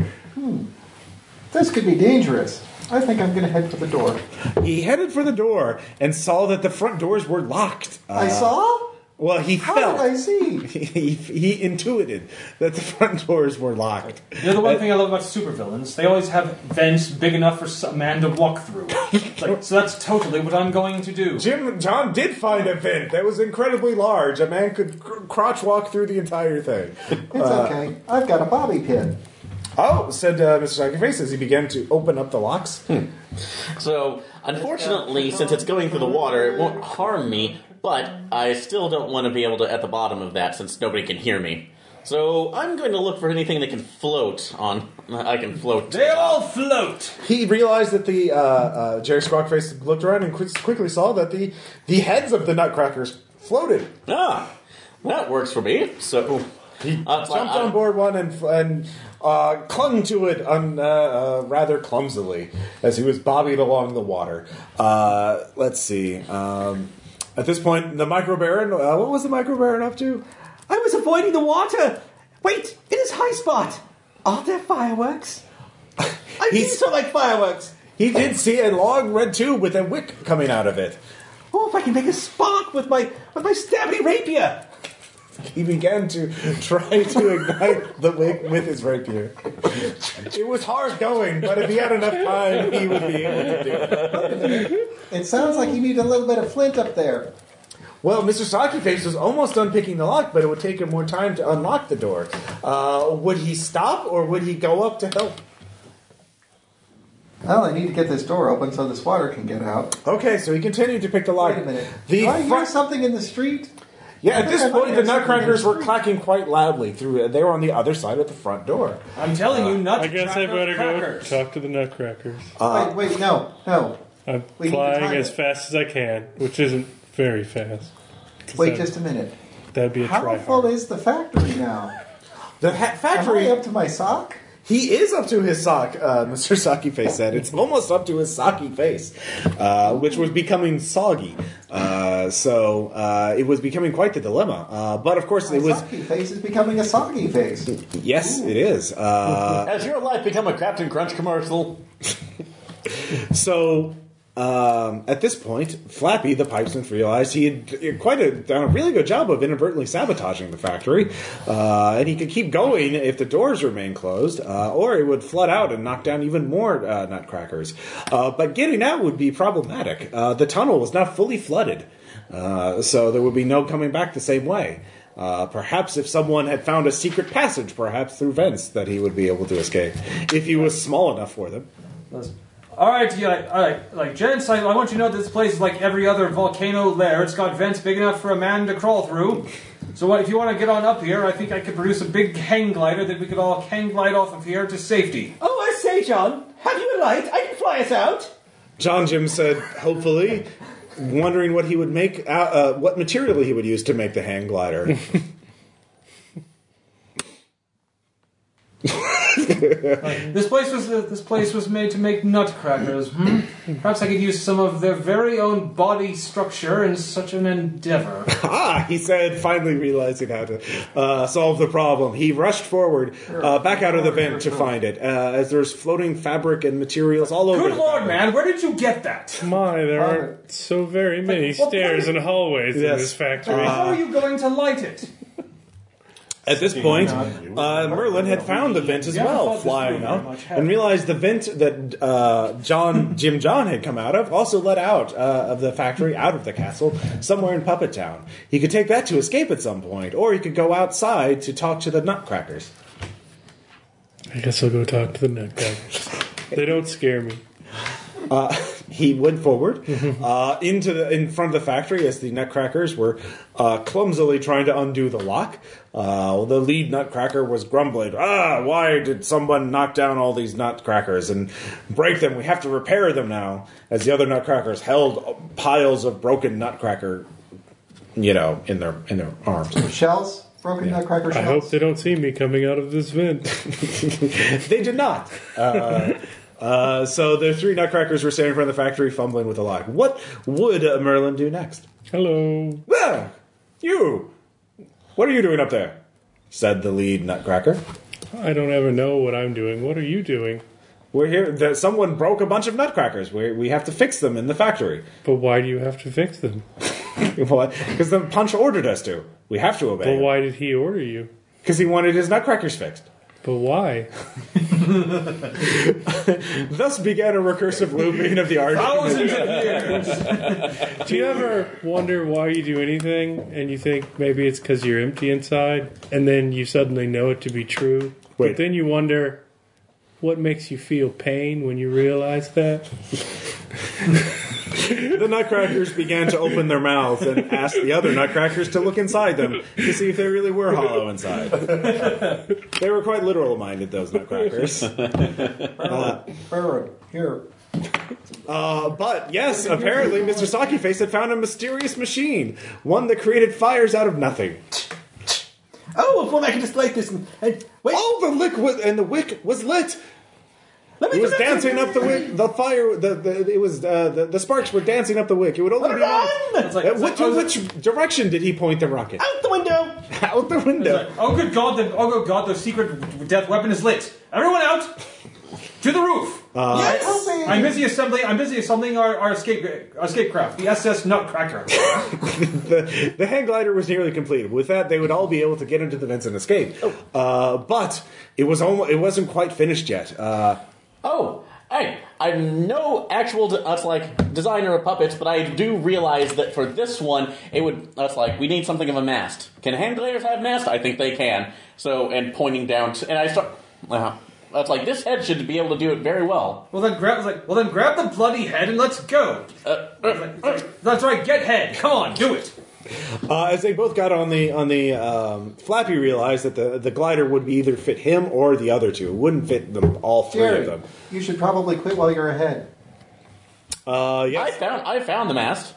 This could be dangerous. I think I'm going to head for the door. He headed for the door and saw that the front doors were locked. I Uh, saw? Well, he How felt. did I see? [laughs] He, he intuited that the front doors were locked. You know the one thing I love about supervillains? They always have vents big enough for some man to walk through. It's [laughs] like, so that's totally what I'm going to do. Jim John did find a vent that was incredibly large. A man could cr- crotch walk through the entire thing. It's okay. I've got a bobby pin. Oh, said uh, Mr. Sacriface as he began to open up the locks. So, unfortunately, since it's going through the water, it won't harm me, but I still don't want to be able to at the bottom of that since nobody can hear me. So, I'm going to look for anything that can float on. I can float. They all float. He realized that the uh, uh, Jerry Squawkface looked around and quick, quickly saw that the the heads of the Nutcrackers floated. Ah, that works for me. So, He Uh, jumped I- on board one and and uh, clung to it un, uh, uh, rather clumsily as he was bobbing along the water. Uh, let's see. Um, at this point, the micro baron. Uh, what was the micro baron up to? I was avoiding the water. Wait, it is high spot. Are there fireworks? I [laughs] He's- like fireworks. He did see a long red tube with a wick coming out of it. Oh, if I can make a spark with my with my stabby rapier. He began to try to ignite the wick with his rapier. It was hard going, but if he had enough time, he would be able to do it. It sounds like you need a little bit of flint up there. Well, Mr. Sockyface was almost done picking the lock, but it would take him more time to unlock the door. Uh, would he stop or would he go up to help? Well, I need to get this door open so this water can get out. Okay, so he continued to pick the lock. Wait a minute. The Do I hear front- something in the street? Yeah, at this point, the Nutcrackers were clacking quite loudly through. They were on the other side of the front door. I'm telling you, uh, nut I guess I better crackers. go talk to the Nutcrackers. Uh, wait, wait, no, no. I'm We need to flying as it. fast as I can, which isn't very fast. 'Cause Wait that- just a minute. That'd be a How try. full is the factory now? The ha- Am factory. I up to my sock? He is up to his sock, uh, [laughs] Mr. Sockyface said. It's almost up to his Sockyface, uh, which was becoming soggy. Uh, so uh, it was becoming quite the dilemma. Uh, but of course, My it was. socky face is becoming a soggy face. [laughs] Yes, it is. Uh, has your life become a Captain Crunch commercial? [laughs] so. Um, at this point, Flappy, the pipesmith, realized he had quite a, done a really good job of inadvertently sabotaging the factory, uh, and he could keep going if the doors remained closed, uh, or it would flood out and knock down even more uh, nutcrackers. Uh, but getting out would be problematic. Uh, the tunnel was not fully flooded, uh, so there would be no coming back the same way. Uh, perhaps if someone had found a secret passage, perhaps through vents, that he would be able to escape if he was small enough for them. All right, yeah, all right. Like, gents, I, I want you to know this place is like every other volcano lair. It's got vents big enough for a man to crawl through. So, what if you want to get on up here? I think I could produce a big hang glider that we could all hang glide off of here to safety. Oh, I say, John, have you a light? I can fly us out. John Jim said, hopefully, wondering what he would make, uh, uh, what material he would use to make the hang glider. [laughs] [laughs] This place was uh, this place was made to make nutcrackers. Hmm? Perhaps I could use some of their very own body structure in such an endeavor. [laughs] ah, he said, finally realizing how to uh, solve the problem. He rushed forward, uh, back out of the vent to find it, uh, as there's floating fabric and materials all over. Good the lord, man, where did you get that? My, there aren't so very many Well, stairs and hallways in this factory. How are you going to light it? At this point, uh, Merlin had found the vent as well, flying would up, and realized the vent that uh, John Jim John had come out of also led out uh, of the factory, out of the castle, somewhere in Puppet Town. He could take that to escape at some point, or he could go outside to talk to the Nutcrackers. I guess I'll go talk to the Nutcrackers. they don't scare me. [laughs] He went forward uh, into the in front of the factory as the Nutcrackers were uh, clumsily trying to undo the lock. Uh, the lead Nutcracker was grumbling, "Ah, why did someone knock down all these Nutcrackers and break them? We have to repair them now." As the other Nutcrackers held piles of broken Nutcracker, you know, in their in their arms. Shells? Broken nutcracker shells. I hope they don't see me coming out of this vent. [laughs] they did not. Uh, so the three Nutcrackers were standing in front of the factory, fumbling with the lock. What would uh, Merlin do next? Hello. Well, you. What are you doing up there? said the lead nutcracker. I don't ever know what I'm doing. What are you doing? We're here. That someone broke a bunch of nutcrackers. We we have to fix them in the factory. But why do you have to fix them? [laughs] Because the punch ordered us to. We have to obey. But obey. why did he order you? Because he wanted his nutcrackers fixed. But why? [laughs] Thus began a recursive looping of the argument. Thousands of [laughs] years. Do you ever wonder why you do anything and you think maybe it's because you're empty inside and then you suddenly know it to be true? Wait. But then you wonder what makes you feel pain when you realize that? The nutcrackers began to open their mouths and ask the other nutcrackers to look inside them to see if they really were hollow inside. they were quite literal minded, those nutcrackers. Burrow, here. Uh, but yes, apparently Mr. Sockyface had found a mysterious machine, one that created fires out of nothing. Oh, if one I can just light this and, and wait. Oh, the liquid and the wick was lit. Let me It was dancing up the wick. The fire. The, the it was uh, the, the sparks were dancing up the wick. It would only be. Run! It's like, Uh, it's which, like, oh, which direction did he point the rocket? Out the window. [laughs] Out the window. oh, good God! The, oh, good God! The secret death weapon is lit. Everyone out to the roof. yes. I'm busy assembling. I'm busy assembling our, our escape our escape craft, the SS Nutcracker. [laughs] the, the hang glider was nearly completed. With that, they would all be able to get into the vents and escape. Uh, but it was almost, it wasn't quite finished yet. Uh, Oh, hey, I'm no actual de- that's like designer of puppets, but I do realize that for this one, it would that's like we need something of a mast. Can hand gliders have mast? I think they can. So and pointing down, to, and I start. Uh, that's like this head should be able to do it very well. Well then grab like well then grab the bloody head and let's go. Uh, It's like, That's right. Get head. Come on, do it. [laughs] uh, as they both got on the on the um, Flappy realized that the the glider would either fit him or the other two. It wouldn't fit them all three Jerry, of them. you should probably quit while you're ahead. Uh, I found I found the mast.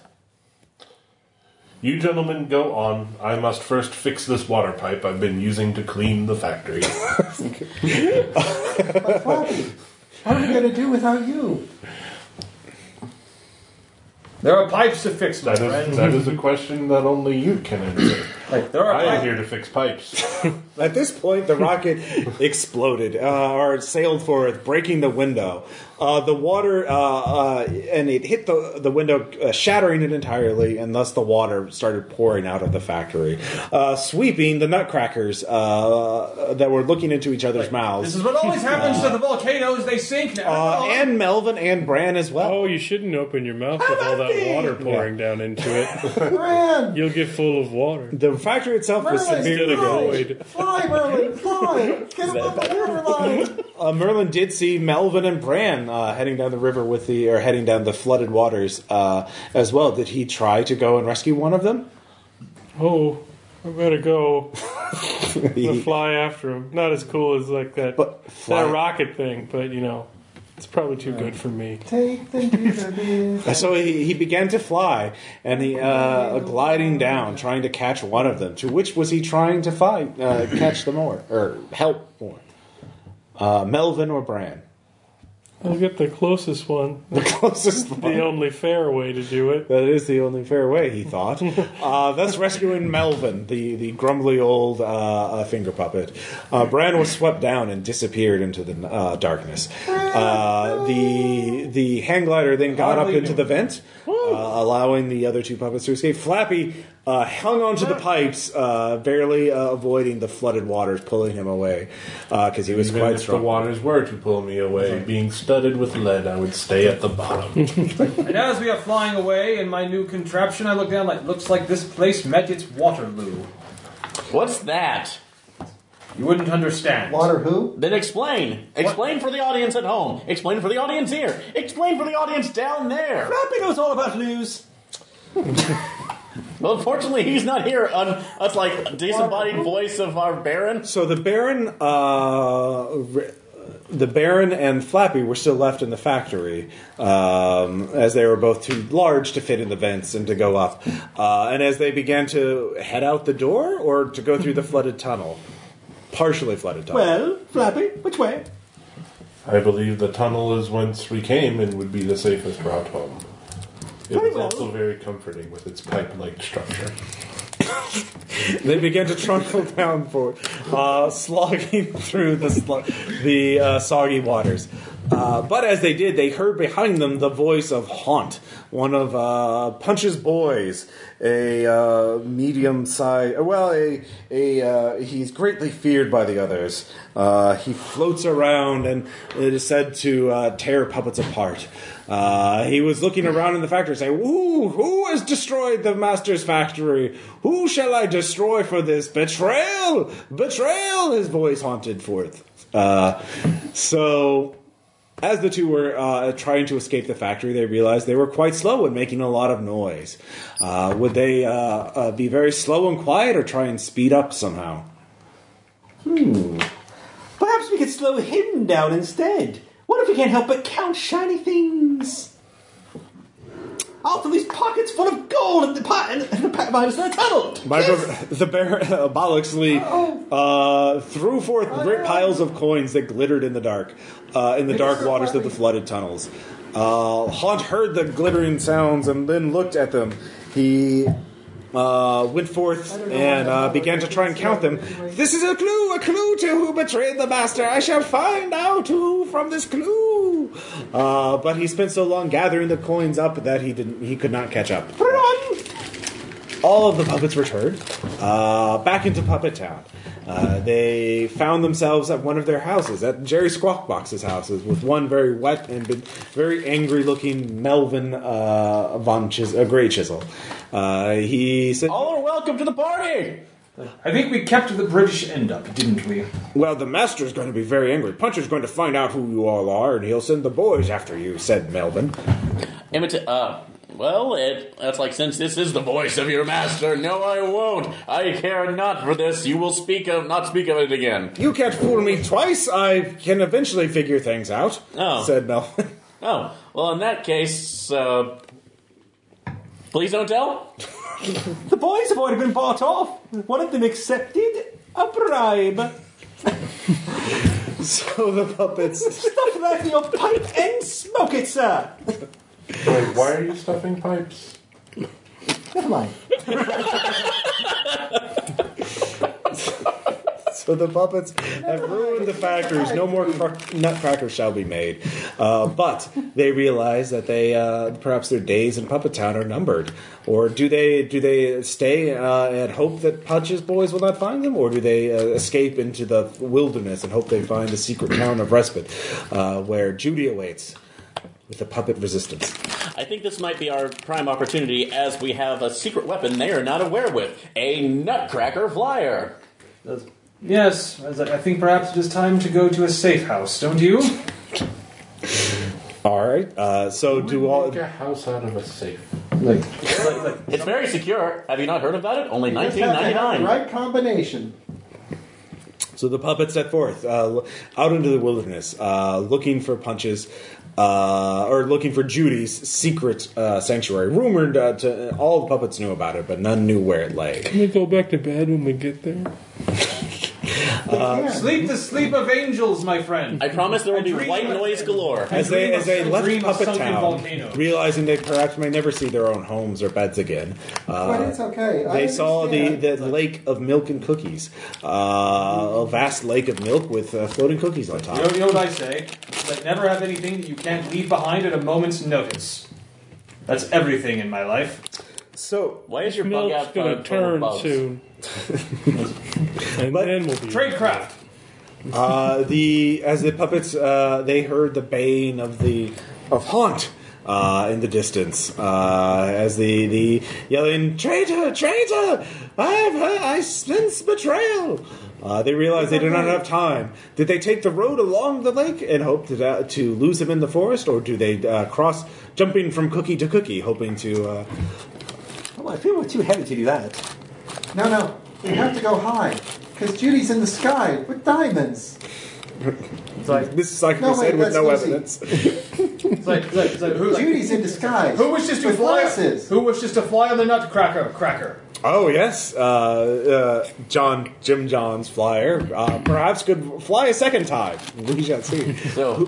You gentlemen go on. I must first fix this water pipe I've been using to clean the factory. [laughs] But Flappy, what are we going to do without you? There are pipes to fix, my That is, friend. that is a question that only you can answer. Like, There are I am pipes. here to fix pipes. [laughs] At this point, the rocket [laughs] exploded uh, or sailed forth, breaking the window. Uh, the water uh, uh, and it hit the the window, uh, shattering it entirely, and thus the water started pouring out of the factory, uh, sweeping the nutcrackers uh, that were looking into each other's mouths. This is what always [laughs] happens to the volcanoes. They sink now. uh, and Melvin and Bran as well. Oh, you shouldn't open your mouth with all that water pouring down into it. Bran! [laughs] You'll get full of water. The factory itself was Merlin, severely fly! Merlin, fly! Get above the water line! Uh, Merlin did see Melvin and Bran uh, heading down the river with the, or heading down the flooded waters uh, as well. Did he try to go and rescue one of them? Oh, I better go. I'll [laughs] He- fly after him. Not as cool as like that But fly- that rocket thing, but you know, it's probably too good for me. Take them to the [laughs] beach. so he, he began to fly and he uh, gliding down, trying to catch one of them. To which was he trying to fight, uh, catch the more or help more? Uh, Melvin or Bran? I'll get the closest one. [laughs] The closest one. The only fair way to do it. That is the only fair way, he thought. [laughs] Uh, thus rescuing Melvin, the, the grumbly old uh, uh, finger puppet. Uh, Bran was swept down and disappeared into the uh, darkness. Uh, the the hang glider then got up into the vent, allowing the other two puppets to escape. Flappy uh, hung onto the pipes, uh, barely uh, avoiding the flooded waters pulling him away because he was Even quite if strong. the waters were to pull me away, being studded with lead, I would stay at the bottom. [laughs] And as we are flying away in my new contraption, I look down like looks like this place met its Waterloo. What's that? You wouldn't understand. Water who? Then explain. Explain for the audience at home. Explain for the audience here. Explain for the audience down there. Flappy knows all about news. Well, unfortunately, he's not here. Un- that's like a disembodied voice of our Baron. So the Baron, uh, re- the Baron and Flappy were still left in the factory, um, as they were both too large to fit in the vents and to go up. Uh, and as they began to head out the door, or to go through the flooded tunnel, partially flooded tunnel. Well, Flappy, which way? I believe the tunnel is whence we came and would be the safest route home. It Very is well. also very comforting with its pipe-like structure. [laughs] they began to trundle down for, uh, slogging [laughs] through the sl- the uh, soggy waters. Uh, but as they did, they heard behind them the voice of Haunt, one of uh, Punch's boys, a uh, medium size. Well, a a uh, he's greatly feared by the others. Uh, he floats around, and it is said to tear puppets apart. He was looking around in the factory, saying, "Who who has destroyed the master's factory? Who shall I destroy for this betrayal? Betrayal!" His voice haunted forth. So as the two were uh, trying to escape the factory, they realized they were quite slow and making a lot of noise. Uh, would they uh, uh, be very slow and quiet, or try and speed up somehow? Hmm. Perhaps we could slow him down instead. What if we can't help but count shiny things? I'll fill these pockets full of gold and the pot and the pot behind us in the tunnel. My the bear [laughs] uh, Bollocksley uh, threw forth great piles of coins that glittered in the dark, uh, in the dark waters of the flooded tunnels. Uh, Haunt heard the glittering sounds and then looked at them. He uh, went forth I don't know and uh, began to try and count them. This is a clue, a clue to who betrayed the master. I shall find out who from this clue. Uh, but he spent so long gathering the coins up that he didn't. He could not catch up. Put it on. All of the puppets returned uh, back into Puppet Town. Uh, they found themselves at one of their houses, at Jerry Squawkbox's houses, with one very wet and big- very angry-looking Melvin uh, von Chis- uh, Gray Chisel. Uh, he said, All are welcome to the party. I think we kept the British end up, didn't we? "Well, the master's going to be very angry. Puncher's going to find out who you all are, and he'll send the boys after you," said Melvin. Imita- uh, well, it, that's like since this is the voice of your master, no, I won't. I care not for this. You will speak of, not speak of it again. "You can't fool me twice. I can eventually figure things out," Oh. said Melvin. [laughs] Oh, well, in that case, uh, please don't tell. [laughs] The boys have already been bought off. One of them accepted a bribe. [laughs] so the puppets. Stuff that in your pipe and smoke it, sir. Wait, why are you stuffing pipes? Never mind. So the puppets have ruined the factories. No more cr- nutcrackers shall be made. Uh, but they realize that they uh, perhaps their days in Puppet Town are numbered. Or do they do they stay uh, and hope that Punch's boys will not find them, or do they uh, escape into the wilderness and hope they find the secret town of Respite, uh, where Judy awaits with the puppet resistance? I think this might be our prime opportunity as we have a secret weapon they are not aware with a nutcracker flyer. Yes, I I think perhaps it is time to go to a safe house, don't you? All right. Uh, so do all. Make a house out of a safe. Like, like, like It's very secure. Have you not heard about it? Only You just have to have the 1999. right combination. So the puppets set forth uh, out into the wilderness, uh, looking for punches, uh, or looking for Judy's secret uh, sanctuary. Rumored uh, to all the puppets knew about it, but none knew where it lay. Can we go back to bed when we get there? Yeah. sleep the sleep of angels, my friend. I promise there will be dream white of- noise galore. As they as they left dream of Puppet sunken Town, volcanoes. realizing they perhaps may never see their own homes or beds again. But Uh, it's okay. I they saw the, understand. the lake of milk and cookies, uh, a vast lake of milk with uh, floating cookies on top. You know, you know what I say? That never have anything that you can't leave behind at a moment's notice. That's everything in my life. So Why is your bug out gonna turn bugs? soon. [laughs] and But- then we'll be Tradecraft. Uh, the as the puppets uh, they heard the baying of the of haunt uh, in the distance uh, as the the yelling traitor traitor I've heard, I sense betrayal. Uh, they realized they did not have time. Did they take the road along the lake and hope to uh, to lose him in the forest, or do they uh, cross jumping from cookie to cookie, hoping to? Uh, I feel we're too heavy to do that. No, no. We have to go high. Because Judy's in the sky with diamonds. It's like, this is like No, we said with that's no Lucy. evidence. [laughs] it's like, it's like, it's like who, Judy's in disguise. who wishes to with fly? glasses. Who wishes to fly on the nutcracker? Cracker. Oh yes, uh, uh, John Jim John's flyer uh, perhaps could fly a second time. We shall see. So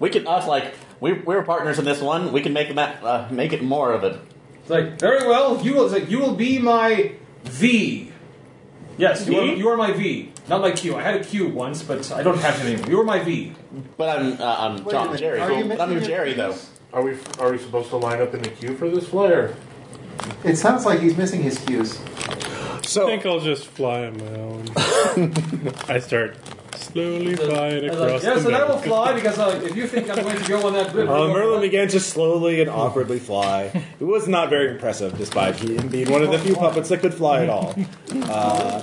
we can us like we we're partners in this one. We can make that uh, make it more of it. It's like very well. You will. It's like you will be my V. Yes, you are, V? you are my V, not my Q. I had a Q once, but I don't have it anymore. You are my V. But I'm uh, I'm Wait a John minute, Jerry. are you But I'm missing your Jerry though. Qs? Are we are we supposed to line up in the queue for this flare? It sounds like he's missing his cues. So I think I'll just fly on my own. [laughs] I start slowly flying I was like, across yes, the and I will fly because uh, if you think I'm going to go on that river, uh, Merlin on- began to slowly and awkwardly fly. It was not very impressive, despite he being one of the few puppets that could fly at all. Uh,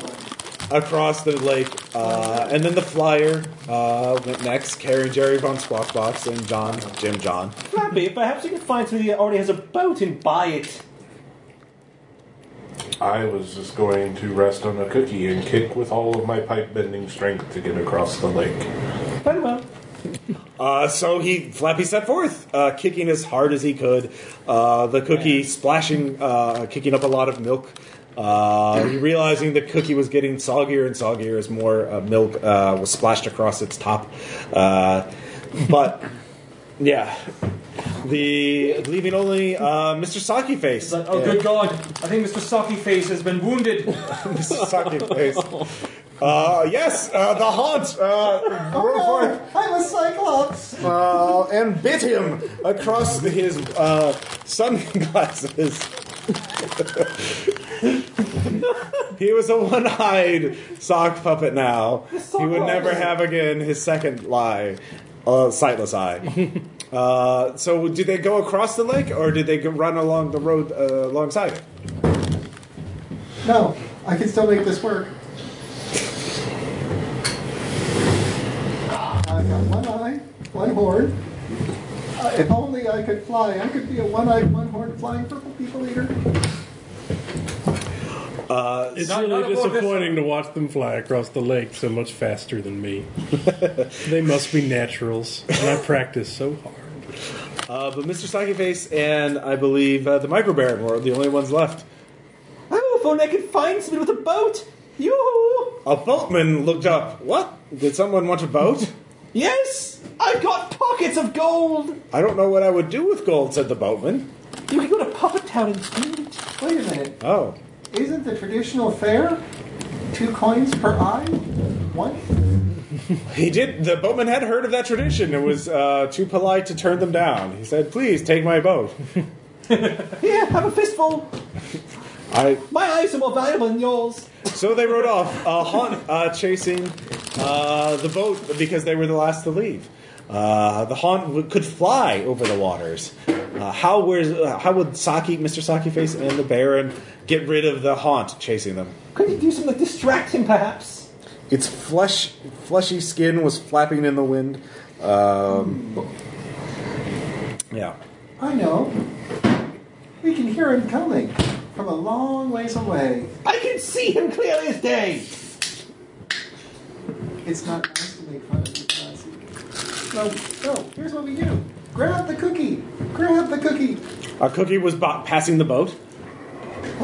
across the lake, uh, and then the flyer uh, went next, carrying Jerry Von Squawkbox and John Jim John. Flappy, perhaps you can find somebody that already has a boat and buy it. I was just going to rest on a cookie and kick with all of my pipe bending strength to get across the lake. Very well. Uh, so he Flappy set forth, uh, kicking as hard as he could. Uh, the cookie splashing, uh, kicking up a lot of milk. Uh, realizing the cookie was getting soggier and soggier as more uh, milk uh, was splashed across its top. Uh, but yeah, the leaving only uh, Mr. Sockyface. Like, oh, good God! I think Mr. Socky Face has been wounded. [laughs] Mr. Sockyface. Uh, yes, uh, the haunt uh, broke forth. Oh, I'm a cyclops. uh, and bit him across his uh, sunglasses. [laughs] he was a one-eyed sock puppet now. He would never have again his second lie, uh, sightless eye. [laughs] Uh, so, did they go across the lake, or did they go run along the road uh, alongside it? No, I can still make this work. I've got one eye, one horn. Uh, if only I could fly, I could be a one-eyed, one-horned flying purple people eater. It's Not- really not aboard disappointing to watch them fly across the lake so much faster than me. [laughs] they must be naturals, and I practice so hard. Uh, but Mr. Sockyface and I believe uh, the Micro Baron were the only ones left. Oh, if only I could find somebody with a boat. Yoo-hoo! A boatman looked up. What? Did someone want a boat? Yes, I've got pockets of gold. I don't know what I would do with gold, said the boatman. You can go to Puppet Town and it. Wait a minute. Oh. Isn't the traditional fare two coins per eye? One? He did. The boatman had heard of that tradition and was uh, too polite to turn them down. He said, Please take my boat. [laughs] Here, have a fistful. I, My eyes are more valuable than yours. so they rode off, uh, haunt, uh, chasing uh, the boat because they were the last to leave. Uh, the haunt w- could fly over the waters. Uh, how, was, uh, how would Saki, Mr. Sockyface and the Baron get rid of the haunt chasing them? Could you do something to distract him, perhaps? Its flesh, fleshy skin was flapping in the wind. Um, yeah. I know. We can hear him coming from a long ways away. I can see him clearly as day. It's not nice to make fun of you, Clancy. No, no, here's what we do. Grab the cookie. Grab the cookie. A cookie was bo- passing the boat.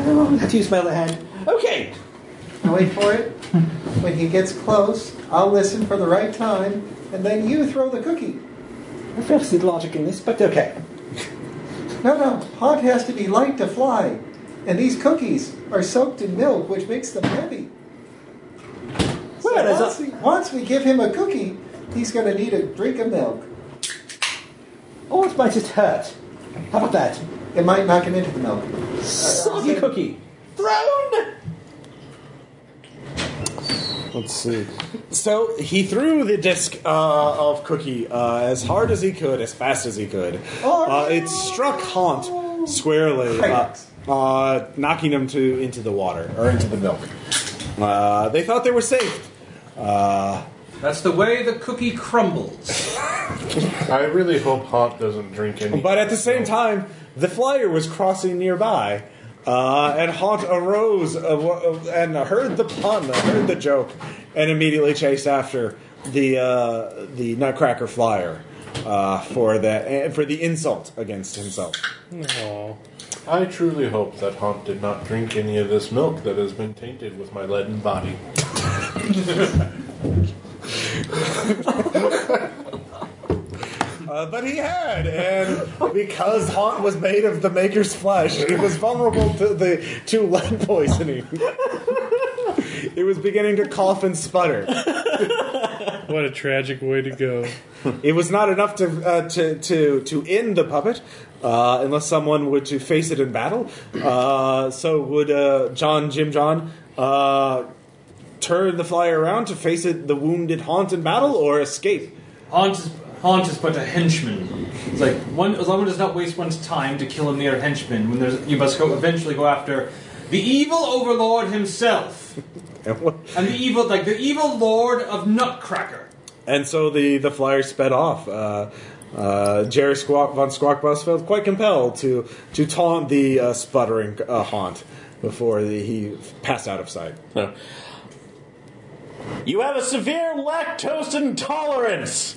Oh, to use my other hand. Okay. Now wait for it. When he gets close, I'll listen for the right time, and then you throw the cookie. I fail to see the logic in this, but okay. No, no, haunt has to be light to fly. And these cookies are soaked in milk, which makes them heavy. So Well, once, we, once we give him a cookie, he's going to need a drink of milk. Or it might just hurt. How about that? It might knock him into the milk. Soggy cookie. Thrown! Let's see. So he threw the disc uh, of cookie uh, as hard as he could, as fast as he could. Uh, it struck Haunt squarely, uh, uh, knocking him to into the water or into the milk. Uh, they thought they were safe. Uh, That's the way the cookie crumbles. I really hope Haunt doesn't drink any. but at the same time, the flyer was crossing nearby. Uh, and Haunt arose uh, w- and heard the pun, heard the joke, and immediately chased after the uh, the Nutcracker flyer uh, for that uh, for the insult against himself. Aw. I truly hope that Haunt did not drink any of this milk that has been tainted with my leaden body. [laughs] Uh, but he had, and because Haunt was made of the Maker's flesh, he was vulnerable to the to lead poisoning. it was beginning to cough and sputter. What a tragic way to go. It was not enough to uh, to to to end the puppet, uh, unless someone were to face it in battle. Uh, so would uh, John Jim John uh, turn the flyer around to face it the wounded haunt in battle or escape? Haunt is, Haunt is but a henchman. It's like one as long as it does not waste one's time to kill a mere henchman. When there's, you must go eventually go after the evil overlord himself, [laughs] And what- and the evil like the evil lord of Nutcracker. And so the, the flyer sped off. Uh, uh, Jerry Squawk, von Squawkbox felt quite compelled to to taunt the uh, sputtering uh, haunt before the, he passed out of sight. No. You have a severe lactose intolerance.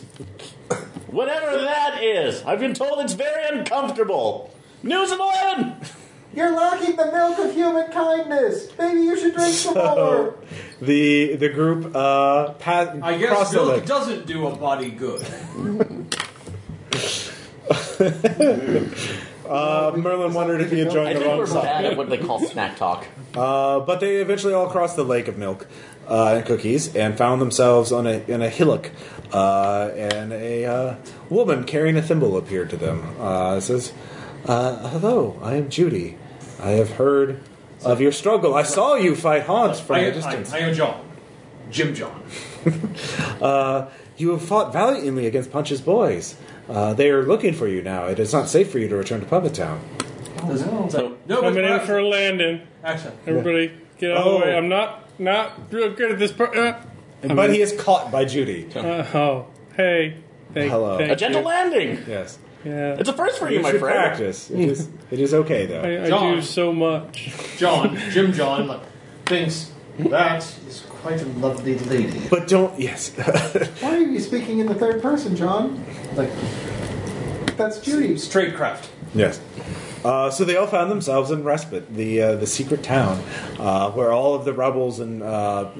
Whatever that is, I've been told it's very uncomfortable. News at 11! You're lacking the milk of human kindness. Maybe you should drink some more. The the group uh, pa- I guess crossed the milk lake. doesn't do a body good. [laughs] Uh, Merlin wondered if he had I joined the think wrong we're side. bad at what they call snack talk. Uh, but they eventually all crossed the lake of milk and cookies and found themselves on a in a hillock. Uh, and a uh, woman carrying a thimble appeared to them. Uh, says, uh, "Hello, I am Judy. I have heard of your struggle. I saw you fight Haunt from I, a I, distance. I am John, Jim John. [laughs] Uh, you have fought valiantly against Punch's boys. Uh, they are looking for you now. It is not safe for you to return to Puppet Town." It's like, no, Coming in for a landing. action. Everybody, get out of Oh. the way. I'm not not real good at this. Part. Uh, But he is caught by Judy. uh, oh, hey. Thank, Hello. Thank A gentle you. landing! Yes, Yeah. It's a first for you, you my should friend. practice. It is, it is okay though. I, I John. do so much. John, Jim John, like, thinks that is quite a lovely lady. But don't. Yes. [laughs] Why are you speaking in the third person, John? Like That's Judy. straight craft. yes. Uh, so they all found themselves in Respite, the uh, the secret town, uh, where all of the rebels and uh,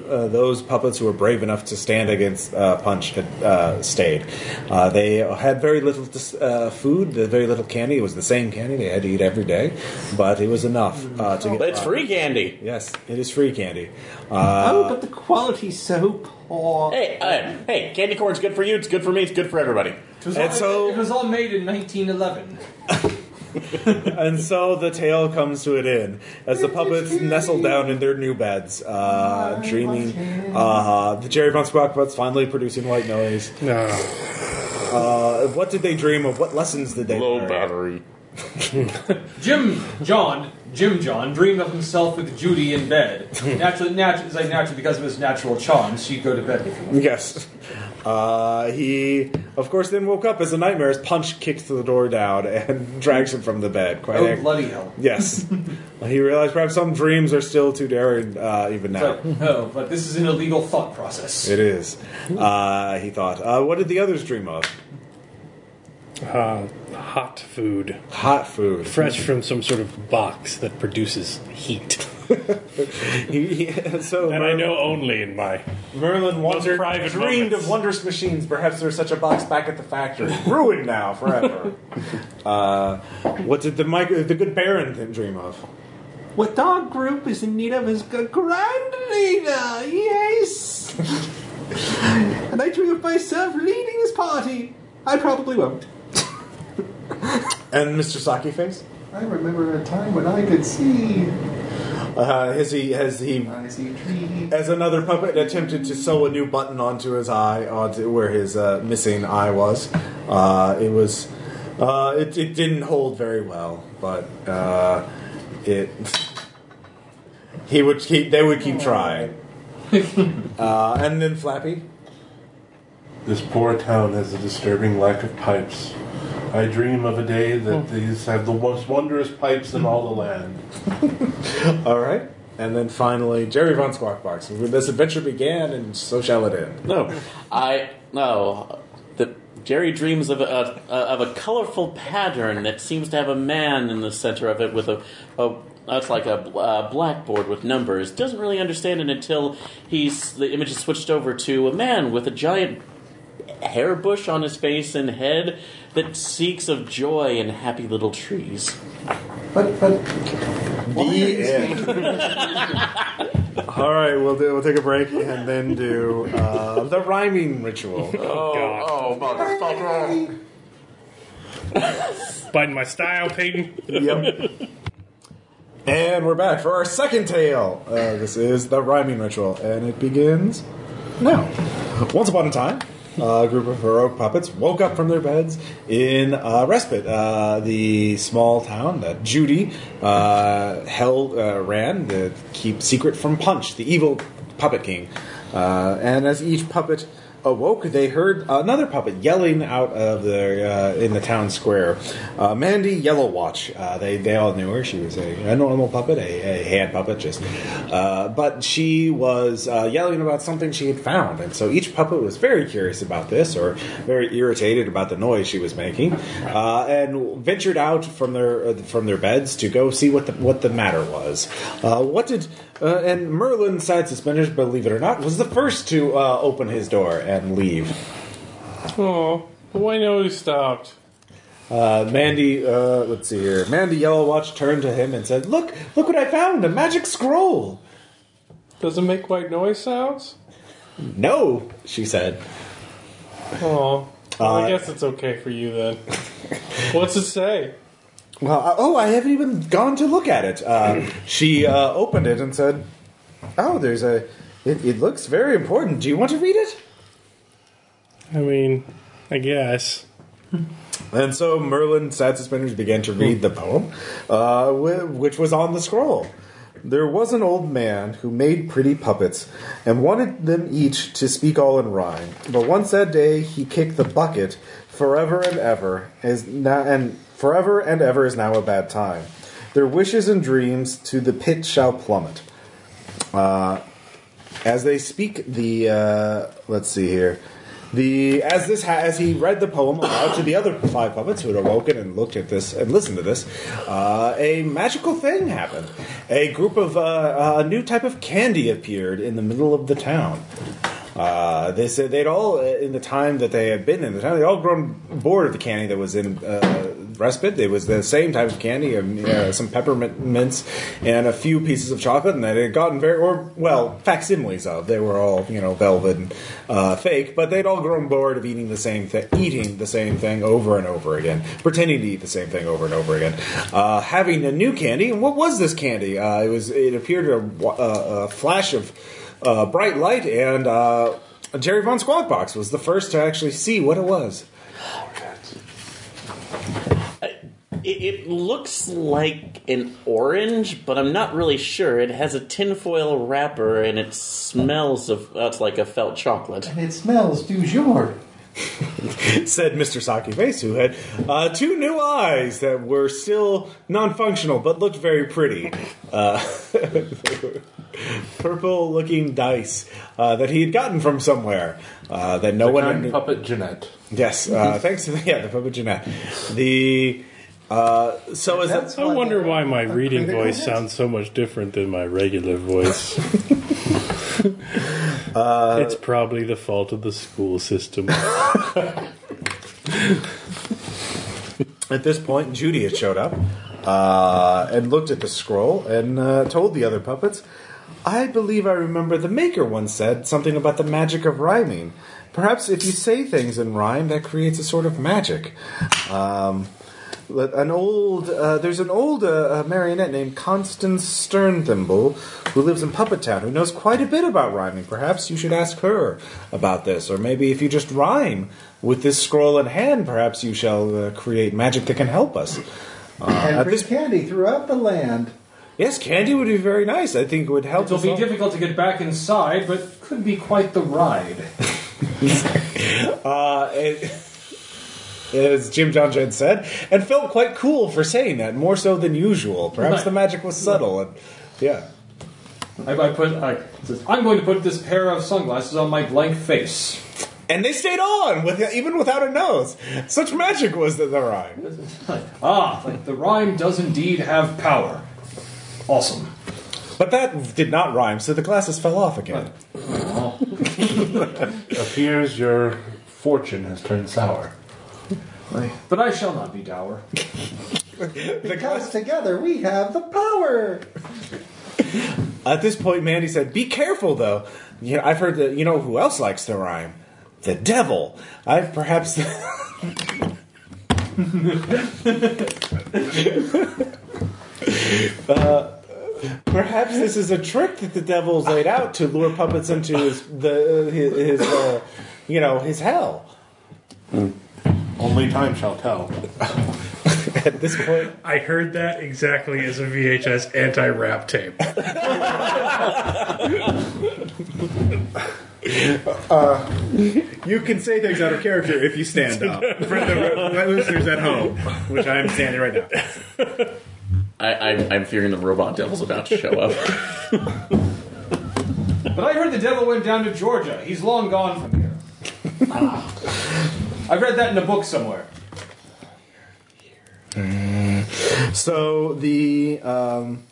uh, those puppets who were brave enough to stand against uh, Punch had uh, stayed. Uh, they had very little uh, food, very little candy. It was the same candy they had to eat every day, but it was enough uh, to get. But it's by. free candy. Yes, it is free candy. oh, but the quality's so poor. Hey, uh, hey, candy corn's good for you, it's good for me, it's good for everybody. It was, And all, so- it was all made in 1911. [laughs] [laughs] and so the tale comes to an end as the puppets nestle down in their new beds, uh, dreaming. Uh, the Jerry Von Squawkbutts finally producing white noise. No. Uh, what did they dream of? What lessons did they Low learn? battery. [laughs] Jim John, Jim John dreamed of himself with Judy in bed. [laughs] Naturally, natu- it's like naturally because of his natural charms, she'd go to bed with him. Yes. Uh, he, of course, then woke up as a nightmare as Punch kicks the door down and [laughs] drags him from the bed. Quite Oh ang- bloody hell! Yes. [laughs] he realized perhaps some dreams are still too daring uh, even now. like, oh, but this is an illegal thought process. It is. Uh, he thought. Uh, what did the others dream of? Uh, hot food. Hot food. Fresh from some sort of box that produces heat. [laughs] He, he, so And I know only in my. Merlin wondered, private dreamed moments. of wondrous machines. Perhaps there's such a box back at the factory, [laughs] ruined now forever. [laughs] uh, what did the Mike, the good Baron then dream of? What our group is in need of is a grand leader, yes! and I dream of myself leading this party. I probably won't. And Mr. Sockyface? I remember a time when I could see. Uh, has he has he I see trees. as another puppet attempted to sew a new button onto his eye, onto where his uh, missing eye was. Uh, it was, uh, it, it didn't hold very well, but uh, it. He would keep. They would keep trying. [laughs] Uh, and then Flappy. This poor town has a disturbing lack of pipes. I dream of a day that these have the most wondrous pipes in all the land. [laughs] All right. And then finally, Jerry Von Squawkbox. This adventure began, and so shall it end. No, I no. The Jerry dreams of a, a of a colorful pattern that seems to have a man in the center of it with a. a that's like a uh, blackboard with numbers. Doesn't really understand it until he's the image is switched over to a man with a giant hair bush on his face and head that seeks of joy in happy little trees. But but The end. [laughs] All right, we'll do, we'll take a break and then do uh, the rhyming ritual. God. Oh, motherfucker. Biting my style, Peyton. Yep. And we're back for our second tale. Uh, this is the rhyming ritual, and it begins now. Once upon a time, a group of heroic puppets woke up from their beds in uh, respite. Uh, the small town that Judy uh, held uh, ran to keep secret from Punch, the evil puppet king. Uh, and as each puppet awoke, they heard another puppet yelling out of the uh, in the town square. Uh, Mandy Yellowwatch. Uh, they they all knew her. She was a, a normal puppet, a, a hand puppet, just. Uh, but she was uh, yelling about something she had found, and so each puppet was very curious about this, or very irritated about the noise she was making, uh, and ventured out from their from their beds to go see what the what the matter was. What did uh, and Merlin Sad Suspenders, believe it or not, was the first to uh, open his door and leave. Oh, well, I know he stopped. Uh, Mandy, uh, let's see here. Mandy Yellowwatch turned to him and said, "Look, look what I found! A magic scroll." Does it make white noise sounds? No, she said. Oh, well, Uh, I guess it's okay for you then. What's it say? Well, oh, I haven't even gone to look at it. Uh, she uh, opened it and said, "Oh, there's a. It, it looks very important. Do you want to read it?" I mean, I guess. And so Merlin Sad Suspenders began to read the poem, uh, which was on the scroll. There was an old man who made pretty puppets and wanted them each to speak all in rhyme. But once that day he kicked the bucket forever and ever is now and forever and ever is now a bad time. Their wishes and dreams to the pit shall plummet. Uh, as they speak the uh, let's see here the as this ha- as he read the poem aloud to the other five puppets who had awoken and looked at this and listened to this uh, a magical thing happened a group of uh, a new type of candy appeared in the middle of the town uh, they said they'd all, uh, in the time that they had been in the town, they'd all grown bored of the candy that was in uh, respite. It was the same type of candy, um, uh, some peppermint mints and a few pieces of chocolate, and they had gotten very, or well, facsimiles of. They were all, you know, velvet and uh, fake, but they'd all grown bored of eating the same thing, eating the same thing over and over again, pretending to eat the same thing over and over again, uh, having a new candy. And what was this candy? Uh, it was. It appeared a, uh, a flash of uh, bright light, and uh, Jerry Von Squawkbox was the first to actually see what it was. It, it looks like an orange, but I'm not really sure. It has a tinfoil wrapper and it smells of. Uh, it's like a felt chocolate. And it smells du jour. [laughs] Said Mr. Sockyface, who had uh, two new eyes that were still non-functional but looked very pretty. Uh, [laughs] Purple-looking dice uh, that he had gotten from somewhere uh, that no The one. kind puppet Jeanette. Yes, uh, thanks to the, yeah the puppet Jeanette. The uh, so is That's that, I wonder why my reading voice sounds so much different than my regular voice. [laughs] [laughs] Uh, it's probably the fault of the school system. [laughs] At this point, Judy had showed up uh, and looked at the scroll and uh, told the other puppets, I believe I remember the maker once said something about the magic of rhyming. Perhaps if you say things in rhyme, that creates a sort of magic. Um, let- an old, uh, there's an old uh, uh, marionette named Constance Sternthimble who lives in Puppet Town who knows quite a bit about rhyming. Perhaps you should ask her about this, or maybe if you just rhyme with this scroll in hand, perhaps you shall uh, create magic that can help us. Uh, and at bring this, candy throughout the land. yes, candy would be very nice. I think it would help It'll us be all. difficult to get back inside, but could be quite the ride. [laughs] Uh, it- as Jim John Jen said, and felt quite cool for saying that, more so than usual. Perhaps Right. the magic was subtle, and yeah. I, I put. I, it says, I'm going to put this pair of sunglasses on my blank face. And they stayed on, with even without a nose. Such magic was the, the rhyme. [laughs] ah, like the rhyme does indeed have power. Awesome. But that did not rhyme, so the glasses fell off again. [laughs] Appears your fortune has turned sour. But I shall not be dour. [laughs] Because together we have the power. At this point, Mandy said, "Be careful, though. You know, I've heard that. You know who else likes to rhyme? The devil. I've perhaps." [laughs] Uh, Perhaps this is a trick that the devil's laid out to lure puppets into his the his, his uh, you know his hell. Only time shall tell. [laughs] At this point, I heard that exactly as a VHS anti-rap tape. [laughs] you can say things out of character if you stand up. For the listeners at home, which I am standing right now. I, I, I'm fearing the robot devil's about to show up. But I heard the devil went down to Georgia. He's long gone from here. [laughs] I've read that in a book somewhere. So the um,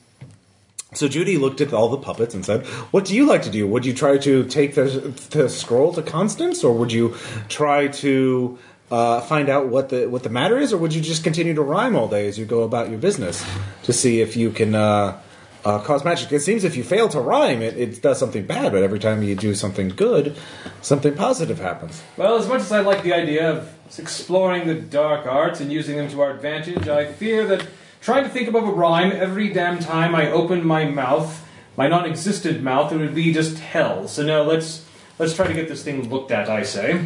so Judy looked at all the puppets and said, "What do you like to do? Would you try to take the the scroll to Constance, or would you try to uh, find out what the what the matter is, or would you just continue to rhyme all day as you go about your business to see if you can uh, uh, cause magic? It seems if you fail to rhyme, it, it does something bad, but every time you do something good, something positive happens. Well, as much as I like the idea of exploring the dark arts and using them to our advantage, I fear that trying to think above a rhyme every damn time I open my mouth, my non-existent mouth, it would be just hell. So now let's let's try to get this thing looked at. I say.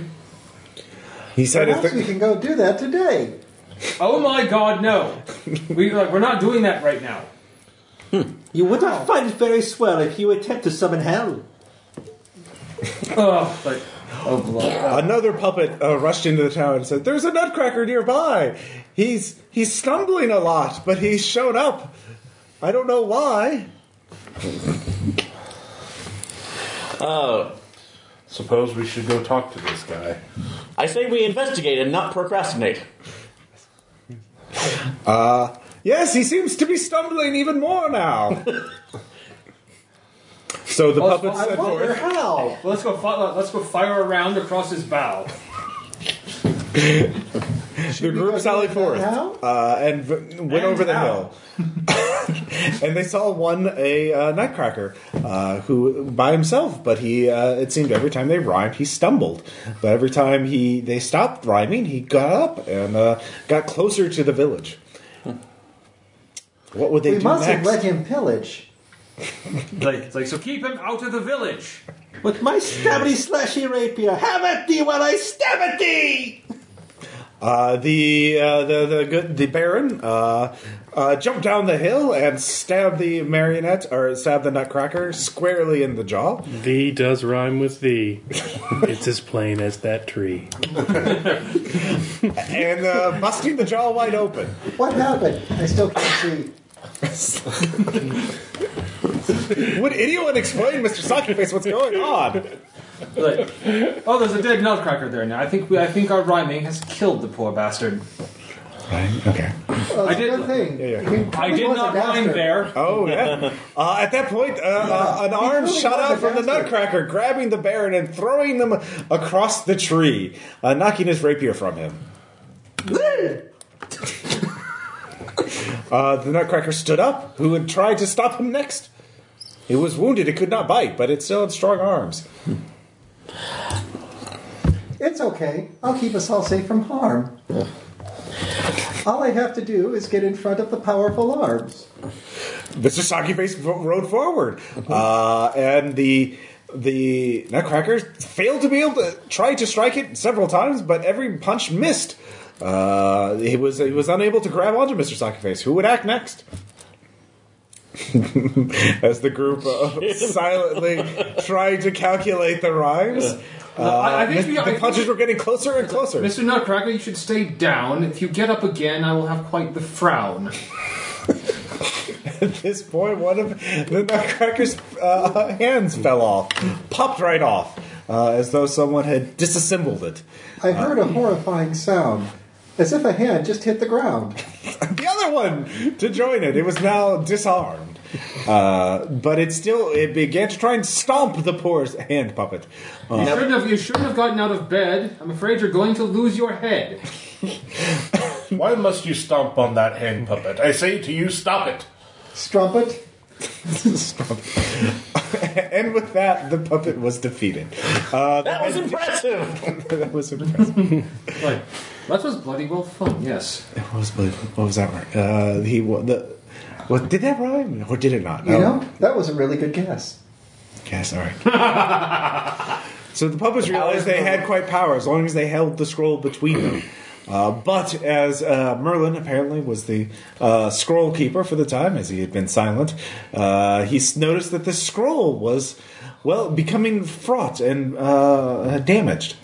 He said, if Perhaps we can go do that today. Oh my God, no! [laughs] We like, we're not doing that right now. You would not find it very swell if you attempt to summon hell. Oh, [laughs] but oh blood. Another puppet uh, rushed into the town and said, "There's a nutcracker nearby. He's he's stumbling a lot, but he's shown up. I don't know why." [laughs] Oh, Suppose we should go talk to this guy. I say we investigate and not procrastinate. Yes, he seems to be stumbling even more now. [laughs] so the Well, puppets I said Wonder forth, how. Well, let's go. Fi- let's go fire around across his bow. the group sallied forth How? uh, and v- went over the how? hill. [laughs] and they saw one a uh, nutcracker uh, who by himself, but he uh, it seemed every time they rhymed he stumbled. But every time he they stopped rhyming, he got up and uh, got closer to the village. What would they We do mustn't next? let him pillage. [laughs] Like, it's like so. Keep him out of the village. With my stabby slashy rapier, have at thee while I stab at thee! Uh, the uh, the the good the Baron uh, uh, jumped down the hill and stabbed the marionette or stabbed the Nutcracker squarely in the jaw. Thee does rhyme with thee. it's as plain as that tree. [laughs] and uh, busting the jaw wide open. What happened? I still can't see. [laughs] Would anyone explain, Mr. Sockyface, what's going on? Like, oh, there's a dead nutcracker there now. I think we, I think our rhyming has killed the poor bastard. Okay. Well, I it's a did- good thing. Yeah, yeah. He I really did was a not rhyme dastard. there. Oh yeah. Uh, at that point, uh, uh, an arm really shot was out a from the bastard. Nutcracker, grabbing the Baron and throwing them across the tree, uh, knocking his rapier from him. [laughs] [laughs] Uh, the Nutcracker stood up. Who had tried to stop him next? It was wounded. It could not bite, but it still had strong arms. It's okay. I'll keep us all safe from harm. All I have to do is get in front of the powerful arms. Mr. Sockyface f- rode forward, uh, and the the Nutcracker failed to be able to try to strike it several times, but every punch missed. Uh, he was he was unable to grab onto Mr. Sockyface. Who would act next? [laughs] As the group uh, [laughs] silently tried to calculate the rhymes, uh, I- I think we- the think punches we- were getting closer and closer. Mr. Nutcracker, you should stay down. If you get up again, I will have quite the frown. At [laughs] this point, one of the Nutcracker's uh, hands fell off, popped right off, uh, as though someone had disassembled it. I heard a horrifying sound, as if a hand just hit the ground. [laughs] The other one to join it. It was now disarmed, uh, but it still it began to try and stomp the poor hand puppet. You Uh, shouldn't have. You shouldn't have gotten out of bed. I'm afraid you're going to lose your head. [laughs] Why must you stomp on that hand puppet? I say to you, stop it. Strumpet, [laughs] and with that, the puppet was defeated. Uh, That was impressive. that was impressive. Right. That was bloody well fun, yes. It was, what was that? Right? Uh, he wa- the. What did that rhyme or did it not? You know, that was a really good guess. Yes, all right. [laughs] so the puppets realized they had quite power as long as they held the scroll between them. Uh, but as uh, Merlin apparently was the uh, scroll keeper for the time, as he had been silent, uh, he s- noticed that the scroll was, well, becoming fraught and uh, damaged.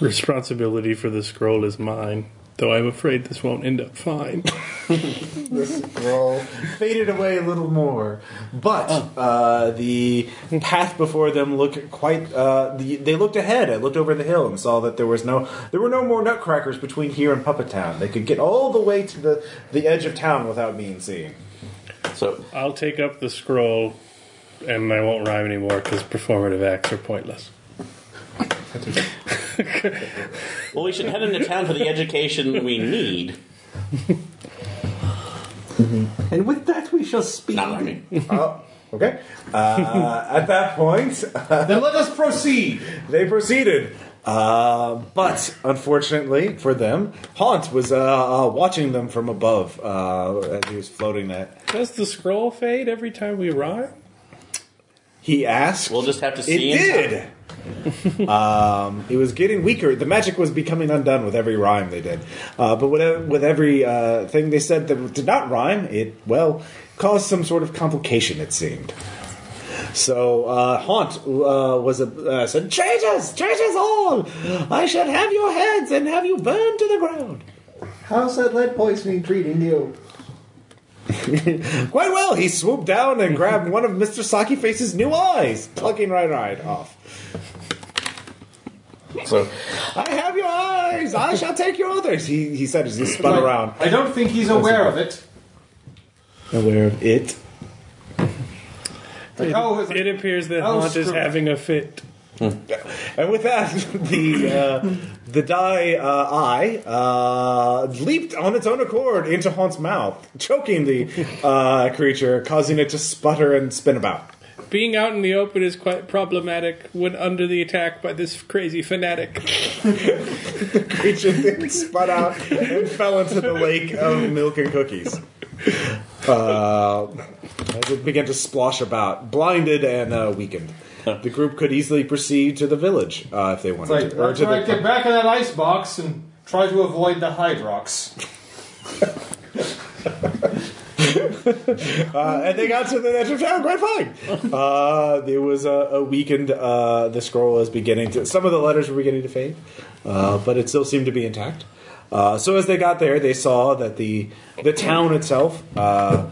Responsibility for the scroll is mine, though I'm afraid this won't end up fine. [laughs] the scroll faded away a little more, but uh, the path before them looked quite. Uh, the, they looked ahead. I looked over the hill and saw that there was no, there were no more nutcrackers between here and Puppet Town. They could get all the way to the the edge of town without being seen. So, I'll take up the scroll, and I won't rhyme anymore because performative acts are pointless. [laughs] [laughs] well, we should head into town for the education we need. And with that, we shall speak. Not rhyming. Oh, okay. Uh, at that point, [laughs] Then let us proceed. they proceeded. Uh, but unfortunately for them, Haunt was uh, uh, watching them from above uh, as he was floating that. Does the scroll fade every time we rhyme? He asked. We'll just have to It see. in did. [laughs] um, it was getting weaker. The magic was becoming undone with every rhyme they did. Uh, but with, with every uh, thing they said that did not rhyme, it well caused some sort of complication. It seemed. So uh, Haunt uh, was a, uh, said, "Traitors, traitors all! I shall have your heads and have you burned to the ground." How's that lead poisoning treating you? [laughs] Quite well. He swooped down and grabbed one of Mister Sockyface's new eyes, plucking right right off. So, I have your eyes. I shall take your others. He he said as he spun Right. around, I don't think he's aware of it. aware of it. Like, oh, it's- It appears that Oh, Haunt is having a fit. [laughs] And with that, [laughs] the uh, the die uh, eye uh, leaped on its own accord into Haunt's mouth, choking the uh, creature, causing it to sputter and spin about. Being out in the open is quite problematic when under the attack by this crazy fanatic. the [laughs] creature then spun out and fell into the lake of milk and cookies. Uh, as it began to splosh about, blinded and uh, weakened. [laughs] The group could easily proceed to the village uh, if they wanted like, to. Or to right, the, get back in that ice box and try to avoid the Hydrox. [laughs] uh, and they got to the edge of town quite fine. [laughs] Uh, there was a, a weakened. Uh, the scroll was beginning to. Some of the letters were beginning to fade, uh, but it still seemed to be intact. Uh, so as they got there, they saw that the the town itself uh,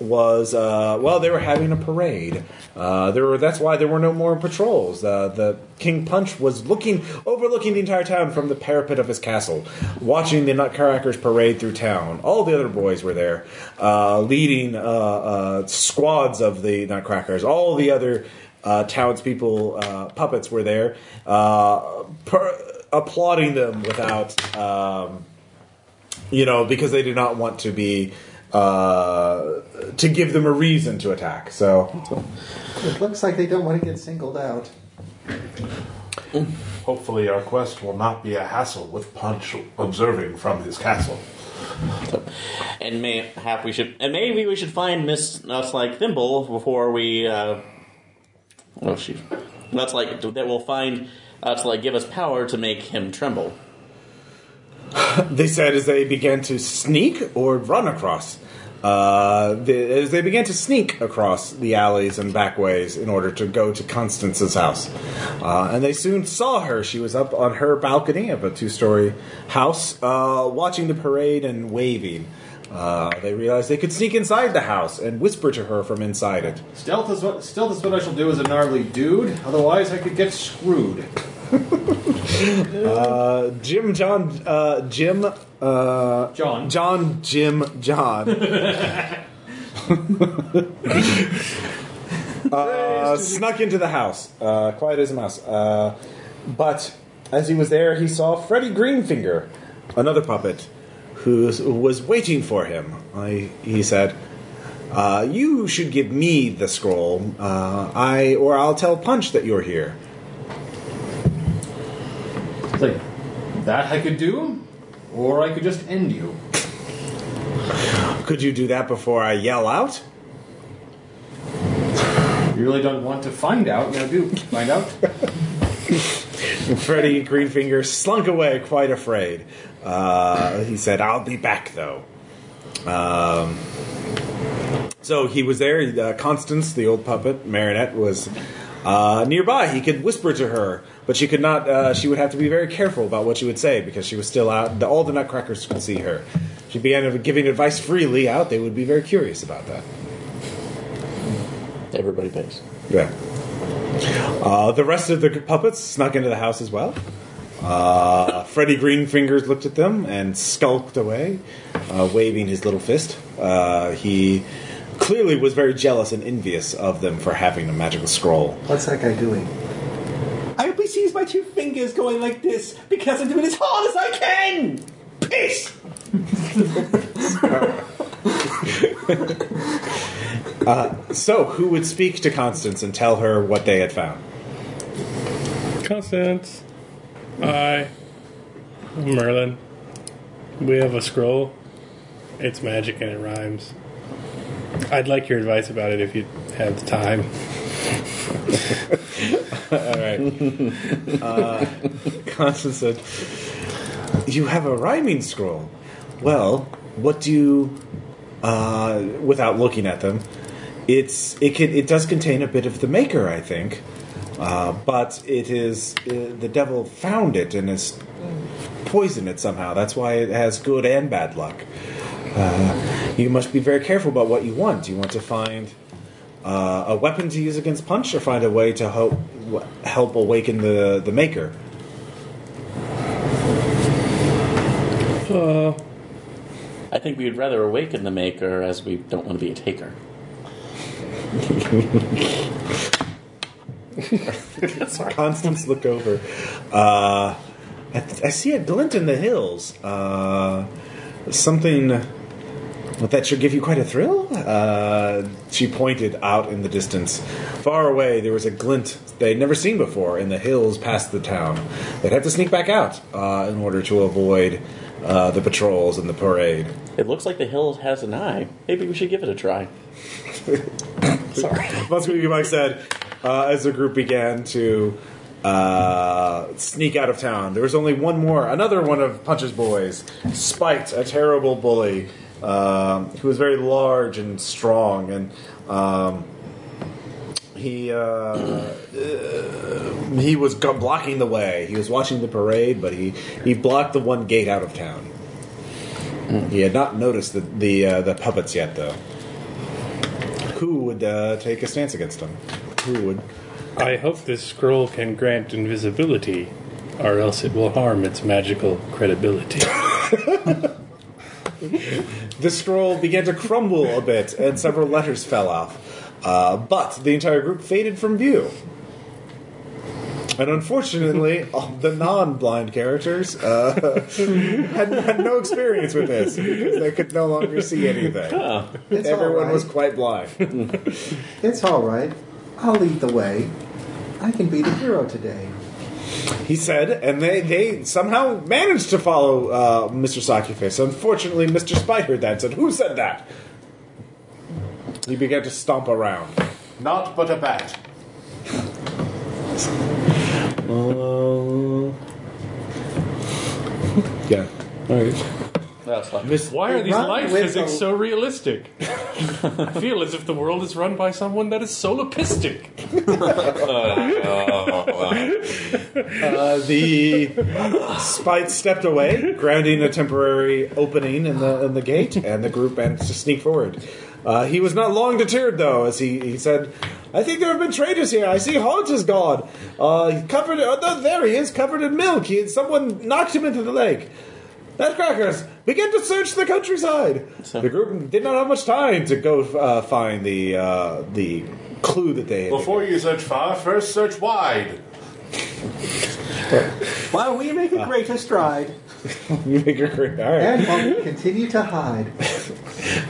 was uh, well. They were having a parade. Uh, there were. That's why there were no more patrols. Uh, the King Punch was looking, overlooking the entire town from the parapet of his castle, watching the Nutcrackers parade through town. All the other boys were there, uh, leading uh, uh, squads of the Nutcrackers. All the other townspeople, puppets were there, per- applauding them without, um, you know, because they did not want to be. Uh, to give them a reason to attack. So, It looks like they don't want to get singled out. Hopefully, our quest will not be a hassle with Punch observing from his castle. and mayhap we should, and maybe we should find Miss Nuts like Thimble before we. Uh, oh, she. Nuts like that will find uh, to like give us power to make him tremble. [laughs] they said as they began to sneak or run across. Uh, as they began to sneak across the alleys and backways in order to go to Constance's house. Uh, and they soon saw her. She was up on her balcony of a two story house, uh, watching the parade and waving. Uh, they realized they could sneak inside the house and whisper to her from inside it. Stealth is what stealth is what I shall do as a gnarly dude. Otherwise, I could get screwed. [laughs] Uh, Jim John uh, Jim uh, John. John Jim John [laughs] uh, snuck into the house, uh, quiet as a mouse. Uh, but as he was there, he saw Freddie Greenfinger, another puppet, who was waiting for him. I, he said, Uh, you should give me the scroll. Uh, I or I'll tell Punch that you're here. Like, that I could do, or I could just end you. Could you do that before I yell out? You really don't want to find out, now do find out. [laughs] Freddie Greenfinger slunk away, quite afraid. Uh, he said, "I'll be back, though." Um, so he was there. Uh, Constance, the old puppet marionette, was uh, nearby. He could whisper to her, but she could not. Uh, she would have to be very careful about what she would say because she was still out. The, all the Nutcrackers could see her. She began giving advice freely out. They would be very curious about that. Everybody pays. Yeah. Uh, the rest of the puppets snuck into the house as well. Uh, Freddie Greenfingers looked at them and skulked away, uh, waving his little fist. Uh, he clearly was very jealous and envious of them for having a magical scroll. What's that guy doing? I hope he sees my two fingers going like this because I'm doing as hard as I can. Piss. [laughs] Uh, so, who would speak to Constance and tell her what they had found? Constance. Hi. I'm Merlin. We have a scroll. It's magic and it rhymes. I'd like your advice about it if you have the time. All right. uh, Constance said, "You have a rhyming scroll. Well, what do you?" Uh, without looking at them, it's it can it does contain a bit of the maker, I think, uh, but it is uh, the devil found it and has poisoned it somehow. That's why it has good and bad luck. Uh, you must be very careful about what you want. You want to find uh, a weapon to use against Punch, or find a way to help help awaken the the Maker. Uh, I think we'd rather awaken the maker as we don't want to be a taker. Constance looked over. Uh, I, I see a glint in the hills. Uh, something that should give you quite a thrill. Uh, she pointed out in the distance. Far away, there was a glint they'd never seen before in the hills past the town. They'd have to sneak back out uh, in order to avoid uh, the patrols and the parade. It looks like the hill has an eye. Maybe we should give it a try. [laughs] Sorry. Muscovy Mike said uh, as the group began to uh, sneak out of town. There was only one more, another one of Punch's boys, Spite, a terrible bully um, who was very large and strong, and um, he uh, uh, he was blocking the way. He was watching the parade, but he he blocked the one gate out of town. He had not noticed the the, uh, the puppets yet, though. Who would uh, take a stance against him? Who would? I hope this scroll can grant invisibility, or else it will harm its magical credibility. [laughs] The scroll began to crumble a bit, and several letters fell off. Uh, but the entire group faded from view. And unfortunately, all the non-blind characters uh, [laughs] had, had no experience with this because they could no longer see anything. It's Everyone right. was quite blind. It's all right. I'll lead the way. I can be the hero today. He said, and they, they somehow managed to follow uh, Mr. Sockyface. Unfortunately, Mr. Spite heard that and said, Who said that? He began to stomp around. Not but a bat. Uh, [laughs] yeah. That's like, Miss, Why are these Run light with physics the- so realistic? I feel as if the world is run by someone that is solopistic. uh, the Spite stepped away, grounding a temporary opening in the in the gate, and the group managed to sneak forward. Uh, he was not long deterred, though, as he, he said, "I think there have been traitors here. I see Hodge is gone. Uh, covered. Oh, no, there he is, covered in milk. He, someone knocked him into the lake." Nutcrackers, begin to search the countryside. So- the group did not have much time to go uh, find the uh, the clue that they had. Before you search far, first search wide. While we make a greater stride. [laughs] you make your career. All right. And while we continue to hide, [laughs]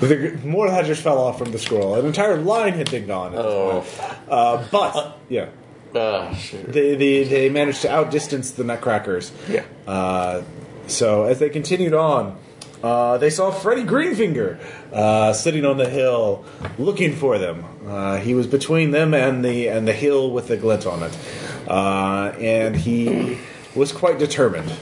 The, more ledgers fell off from the scroll. An entire line had been gone. Oh. Uh, but yeah, Uh, shoot. they, they they managed to outdistance the Nutcrackers. Yeah. Uh, so as they continued on, uh, they saw Freddy Greenfinger uh, sitting on the hill, looking for them. Uh, he was between them and the and the hill with the glint on it, uh, and he was quite determined.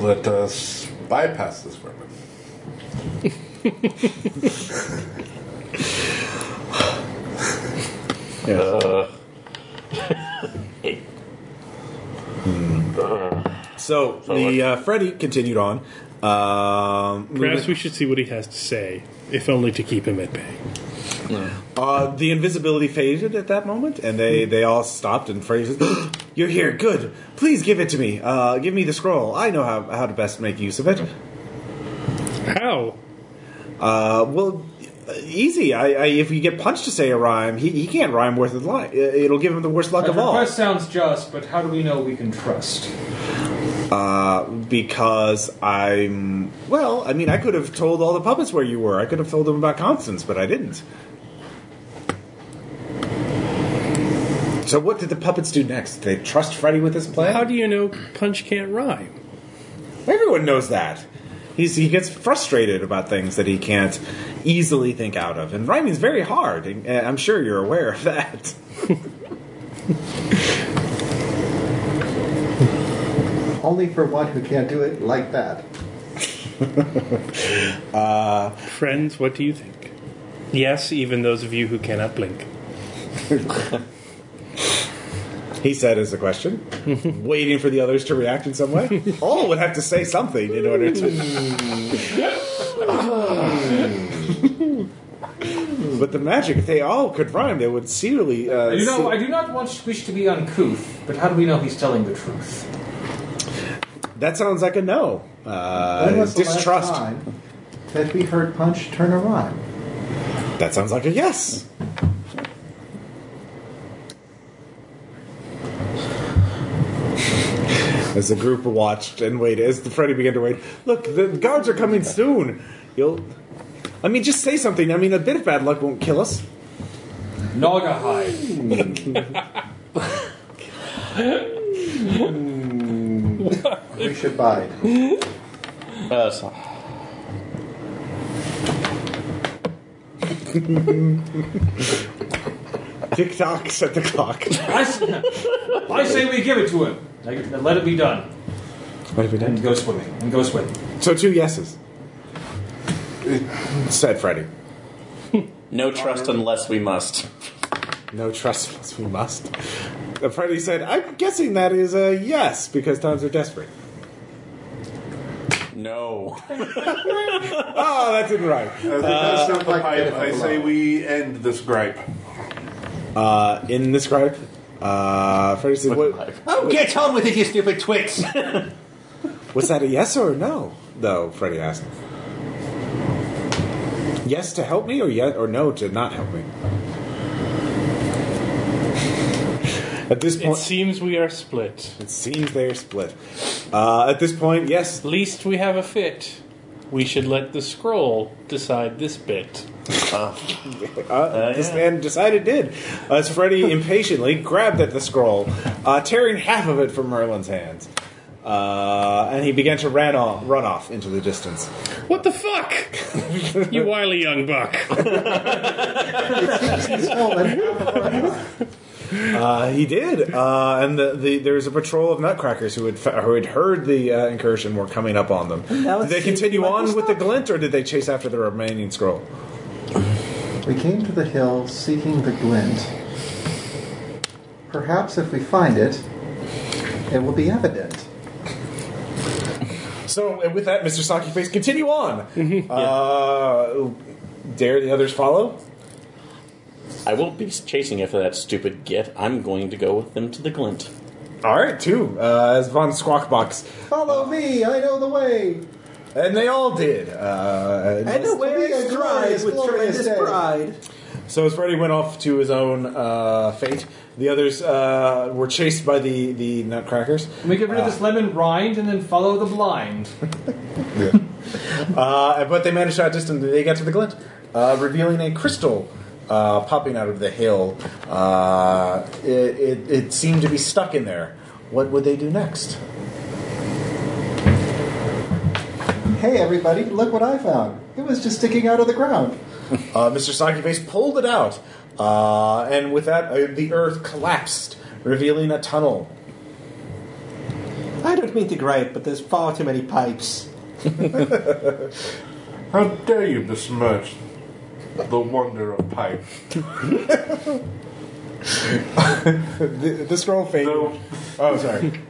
Let us bypass this weapon. [laughs] Uh, [laughs] So the uh, Freddy continued on. Um, Perhaps we should see what he has to say, if only to keep him at bay. Uh, the invisibility faded at that moment, and they, they all stopped. And Freddy says, "You're here, good. Please give it to me. Uh, give me the scroll. I know how, how to best make use of it. How? Uh, well, easy. I, I if you get punched to say a rhyme, he, he can't rhyme worth a life. It'll give him the worst luck That of all. request sounds just, but how do we know we can trust? Uh, because I'm well. I mean, I could have told all the puppets where you were. I could have told them about Constance, but I didn't. So what did the puppets do next? Did they trust Freddy with his plan? How do you know Punch can't rhyme? Everyone knows that. He's, he gets frustrated about things that he can't easily think out of. And rhyming is very hard. I'm sure you're aware of that. [laughs] Only for one who can't do it like that. [laughs] Friends, what do you think? Yes, even those of you who cannot blink. [laughs] He said as a question, [laughs] waiting for the others to react in some way. All would have to say something in order to. but the magic, if they all could rhyme, they would seriously. Uh, I do, not, see- I do not want, wish to be uncouth, but how do we know he's telling the truth? That sounds like a no. When Uh, was the distrust. last time that we heard Punch turn a rhyme? That sounds like a yes. As the group watched and waited, as the Freddy began to wait, look, the guards are coming soon. You'll, I mean, just say something. I mean, a bit of bad luck won't kill us. Naugahyde. [laughs] [laughs] We should bide. uh, so- Tick tock, set the clock. I, s- I say we give it to him. Like, Let it be done. What have we And done? go swimming. And go swimming. So two yeses. Said Freddy. no trust unless we must. No trust unless we must. Uh, Freddy said, I'm guessing that is a yes because times are desperate. No. [laughs] Oh, that didn't rhyme. As it does sound sound like pipe, a bit of I a say we end this gripe. Uh, in this gripe, uh, Freddy said, what, Oh, get on with it, you stupid twits! [laughs] Was that a yes or a no? Though Freddy asked. Yes to help me, or yes or no to not help me. At this point, It seems we are split. it seems they're split. Uh, at this point, yes, Least we have a fit. We should let the scroll decide this bit. [laughs] uh, this man decided did. As Freddy [laughs] impatiently grabbed at the scroll, uh, tearing half of it from Merlin's hands. Uh, and he began to ran off, run off into the distance. What the fuck? you wily young buck. [laughs] He's stolen half of our time. Uh, he did, uh, and the, the, there was a patrol of nutcrackers who had fa- who had heard the uh, incursion were coming up on them. Did they continue on with the glint, or did they chase after the remaining scroll? We came to the hill seeking the glint. Perhaps if we find it, it will be evident. So, with that, Mr. Sockyface, continue on. Uh, dare the others follow? I won't be chasing after that stupid git. I'm going to go with them to the glint. All right, two. Uh, as Von Squawkbox, Follow me, I know the way. and they all did. Uh, and away be a I stride with tremendous day. pride. So as Freddy went off to his own uh, fate, the others uh, were chased by the the Nutcrackers. Let me get rid of this lemon rind and then follow the blind. [laughs] Uh, but they managed to outdistance. They get to the glint, uh, revealing a crystal uh, popping out of the hill. Uh, it, it, it seemed to be stuck in there. What would they do next? Hey, everybody, look what I found. It was just sticking out of the ground. [laughs] Uh, Mr. Sockyface pulled it out, uh, and with that, uh, the earth collapsed, revealing a tunnel. I don't mean to gripe, but there's far too many pipes. [laughs] How dare you besmirch the wonder of pipe? [laughs] The, the scroll faded. Though Oh, sorry.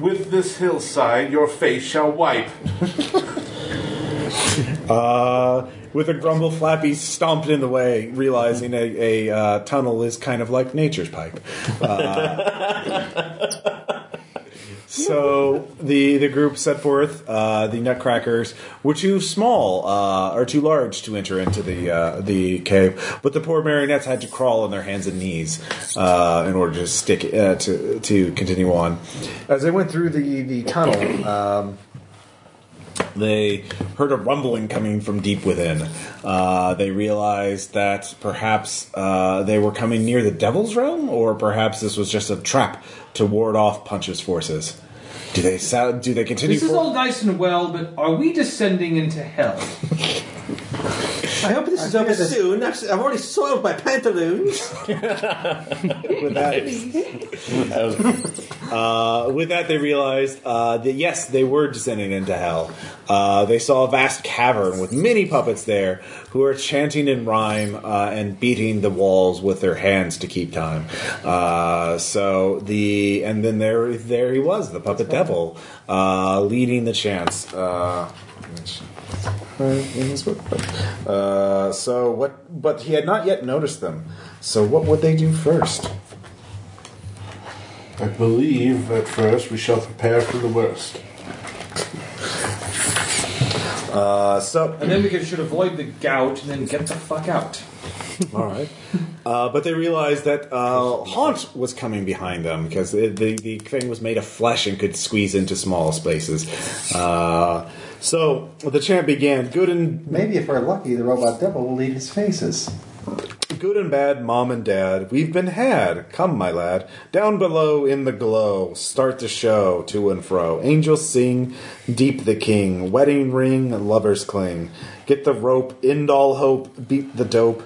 with this hillside your face shall wipe. Uh, with a grumble, Flappy stomped in the way, realizing a, a uh, tunnel is kind of like nature's pipe. Uh, [laughs] so the the group set forth. Uh, the Nutcrackers were too small uh, or too large to enter into the uh, the cave, but the poor marionettes had to crawl on their hands and knees uh, in order to stick uh, to to continue on. As they went through the the tunnel. Um, they heard a rumbling coming from deep within. Uh, they realized that perhaps uh, they were coming near the devil's realm, or perhaps this was just a trap to ward off Punch's forces. Do they sound, do they continue? This is for- all nice and well, but are we descending into hell? [laughs] I hope this is over this- soon. I've, I've already soiled my pantaloons. [laughs] with that, uh, with that, they realized uh, that yes, they were descending into hell. Uh, they saw a vast cavern with many puppets there who are chanting in rhyme uh, and beating the walls with their hands to keep time. Uh, so the and then there, there he was, the puppet devil, uh, leading the chants. Uh, uh, so what? But he had not yet noticed them. So what would they do first? I believe at first we shall prepare for the worst. Uh, so And then we could, should avoid the gout and then get the fuck out. [laughs] all right, uh, but they realized that uh, Haunt was coming behind them because the, the the thing was made of flesh and could squeeze into small spaces. Uh, so the chant began. Good and Maybe if we're lucky, the robot devil will eat his faces. Good and bad, mom and dad, we've been had. Come, my lad, down below in the glow, start the show to and fro. Angels sing, deep the king, wedding ring, lovers cling. Get the rope, end all hope, beat the dope,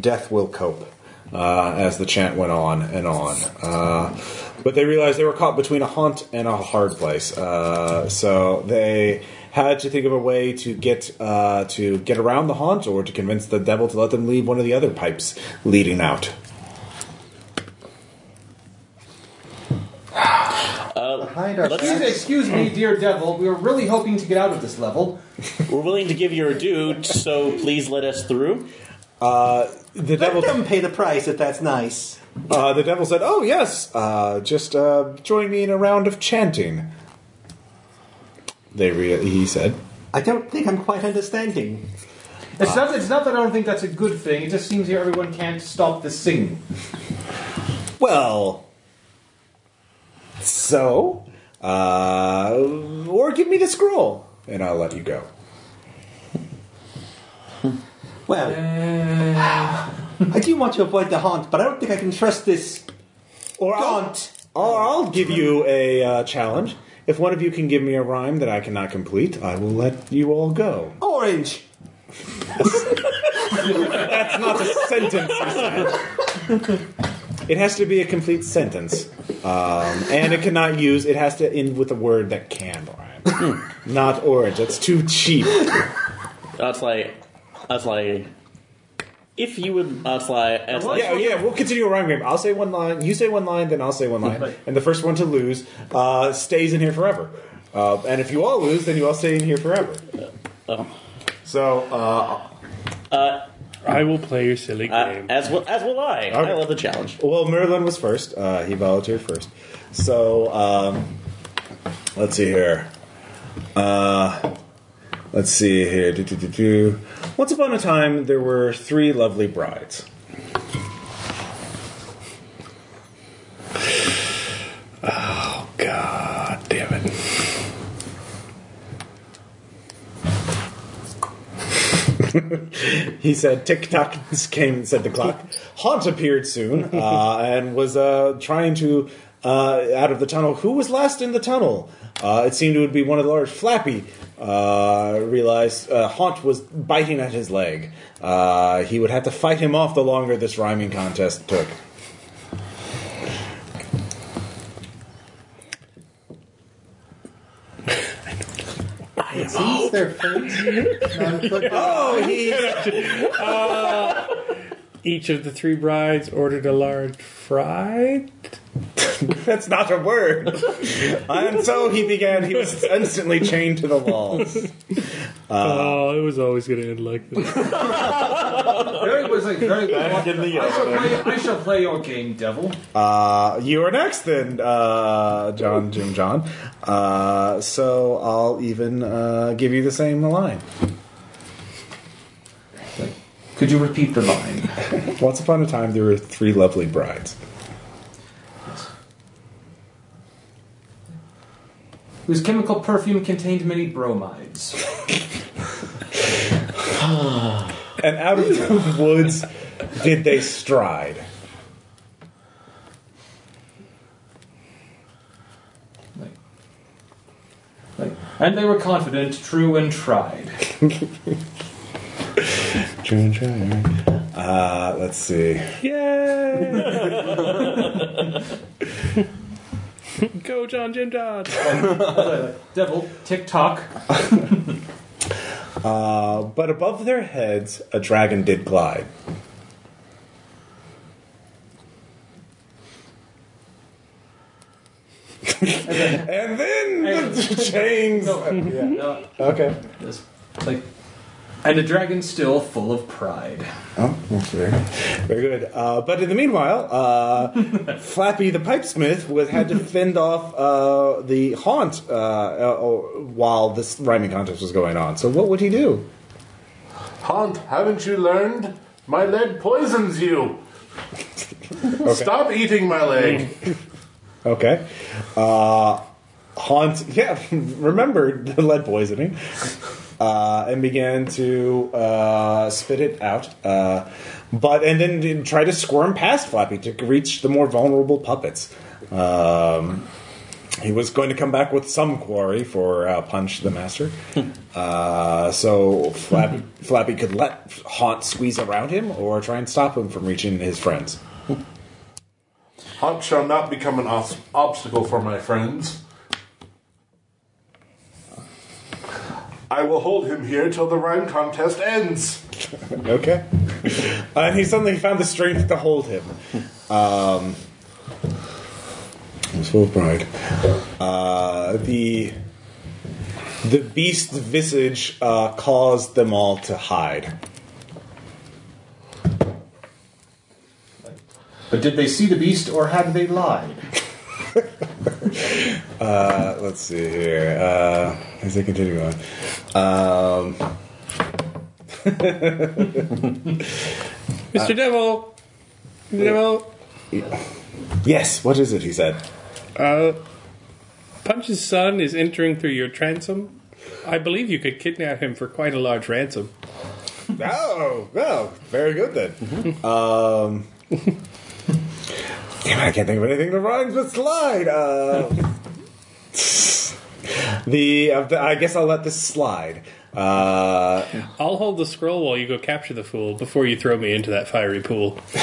death will cope. Uh, as the chant went on and on. Uh, but they realized they were caught between a haunt and a hard place. Uh, so they had to think of a way to get uh, to get around the haunt, or to convince the devil to let them leave one of the other pipes leading out. Behind our Excuse, excuse me, dear devil. We were really hoping to get out of this level. We're willing to give you a due, so please let us through. Uh, the Let devil, them pay the price if that's nice. uh, the devil said, "Oh yes, uh, just uh, join me in a round of chanting." They re- he said. I don't think I'm quite understanding. It's not. It's not that I don't think that's a good thing. It just seems here everyone can't stop the singing. Well, so, uh, or give me the scroll, and I'll let you go. Well, I do want to avoid the haunt, but I don't think I can trust this Or I'll, gaunt. I'll, I'll give you a uh, challenge. If one of you can give me a rhyme that I cannot complete, I will let you all go. Orange. That's not a sentence. you said. It has to be a complete sentence, um, and it cannot use. It has to end with a word that can rhyme. not orange. That's too cheap. That's like, that's like, if you would, that's like, that's like, Yeah, yeah, we'll continue a rhyme game. I'll say one line, you say one line, then I'll say one line, and the first one to lose uh, stays in here forever. Uh, and if you all lose, then you all stay in here forever. oh. So, uh, uh, I will play your silly uh, game. as will, as will I. I love the challenge. well, Merlin was first. Uh, he volunteered first. So, um, let's see here. Uh, Let's see here. Do, do, do, Once upon a time, there were three lovely brides. Oh, God damn it. [laughs] he said, tick tock [laughs] came, said the clock. [laughs] Haunt appeared soon uh, and was uh, trying to uh, out of the tunnel. Who was last in the tunnel? Uh, it seemed it would be one of the large. Flappy uh, realized uh, Haunt was biting at his leg. Uh, he would have to fight him off the longer this rhyming contest took. It their fates none could Oh, he [laughs] Each of the three brides ordered a large fried. [laughs] That's not a word. and so he began, he was instantly chained to the walls. [laughs] oh, it was always going to end like this. [laughs] Very was like very. Back in the I shall play. I shall play your game, devil. Uh, you are next then, uh, John, Jim, John. Uh, so I'll even uh, give you the same line. Could you repeat the line? Once upon a time, there were three lovely brides. Whose chemical perfume contained many bromides. [sighs] And out of the woods did they stride. Like, like, and they were confident, true, and tried. [laughs] Uh, let's see. Yay! [laughs] Go, John, Jim, John. Devil, tick tock. Uh, but above their heads, a dragon did glide. and then [laughs] the chains. No, no, Okay. this, like, and a dragon still full of pride. Oh, that's very, very good. Uh, but in the meanwhile, uh, [laughs] Flappy the pipesmith was had to fend off uh, the haunt uh, uh, while this rhyming contest was going on. So what would he do? Haunt, haven't you learned? My lead poisons you. [laughs] Stop eating my leg. [laughs] Okay. Uh, haunt, yeah, remember the lead poisoning. Uh, and began to uh, spit it out, uh, but and then did try to squirm past Flappy to reach the more vulnerable puppets. Um, he was going to come back with some quarry for uh, Punch the Master, uh, so Flappy, [laughs] Flappy could let Haunt squeeze around him or try and stop him from reaching his friends. Haunt shall not become an os- obstacle for my friends. I will hold him here till the rhyme contest ends. [laughs] Okay. and he suddenly found the strength to hold him. Um, he was full of pride. Uh, the the beast visage uh, caused them all to hide. But did they see the beast, or had they lied? [laughs] Uh, let's see here. Uh, as they continue on. Um, [laughs] Mr. Devil! Devil! yes, what is it? He said. Uh, Punch's son is entering through your transom. I believe you could kidnap him for quite a large ransom. Oh, well, very good then. Um, [laughs] damn I can't think of anything that rhymes with slide. Uh, the, uh, the I guess I'll let this slide. Uh, I'll hold the scroll while you go capture the fool before you throw me into that fiery pool. [laughs]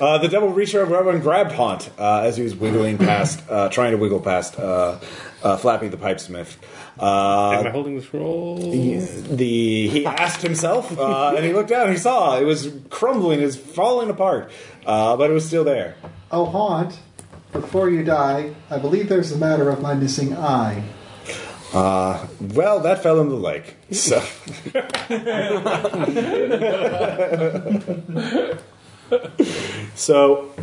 uh, the devil reached over and grabbed Haunt uh, as he was wiggling past, uh, trying to wiggle past uh, uh, Flappy the pipesmith. Am I holding the scroll? the he asked himself, and he looked down. and He saw it was crumbling, it was falling apart, uh, but it was still there. Oh, Haunt, before you die, I believe there's a matter of my missing eye. Uh, well, that fell in the lake. So, [laughs] so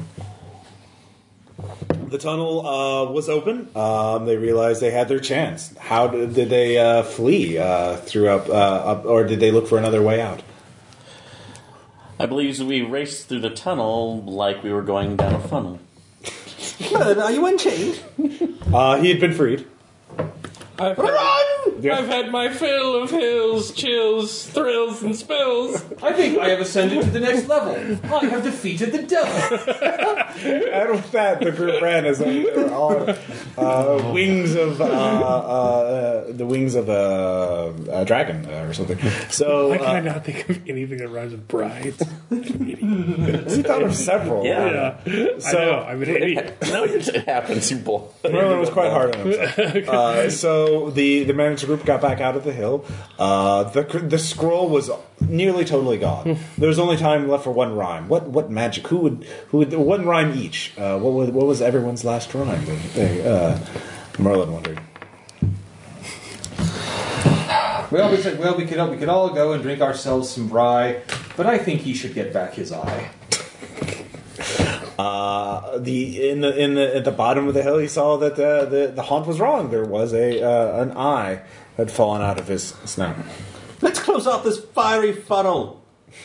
the tunnel uh, was open. Um, they realized they had their chance. How did, did they uh, flee uh, through up, uh, up, or did they look for another way out? I believe we raced through the tunnel like we were going down a funnel. Good, are you unchained? Uh, he had been freed. I've Run! Yeah. I've had my fill of hills, chills, thrills, and spills. I think I have ascended to the next level. I have defeated the devil. [laughs] And with that, the group ran as they were all uh, wings of uh, uh, the wings of a, a dragon uh, or something. So Why can I uh, not think of anything that rhymes with brides? we thought of several. Yeah. Yeah, So- I know. I'm an idiot. no, it happens. You bull. Merlin was quite hard on himself. [laughs] Uh, so the the manager group got back out of the hill. Uh, the the scroll was nearly totally gone. there was only time left for one rhyme. What what magic? Who would who would one rhyme each? Uh, what was what was everyone's last rhyme? They, uh, Merlin wondered. Well, we said, well, we could we could all go and drink ourselves some rye, but I think he should get back his eye. Uh, the in the in the at the bottom of the hill, he saw that the the, the haunt was wrong. There was a uh, an eye had fallen out of his snout. Let's close off this fiery funnel.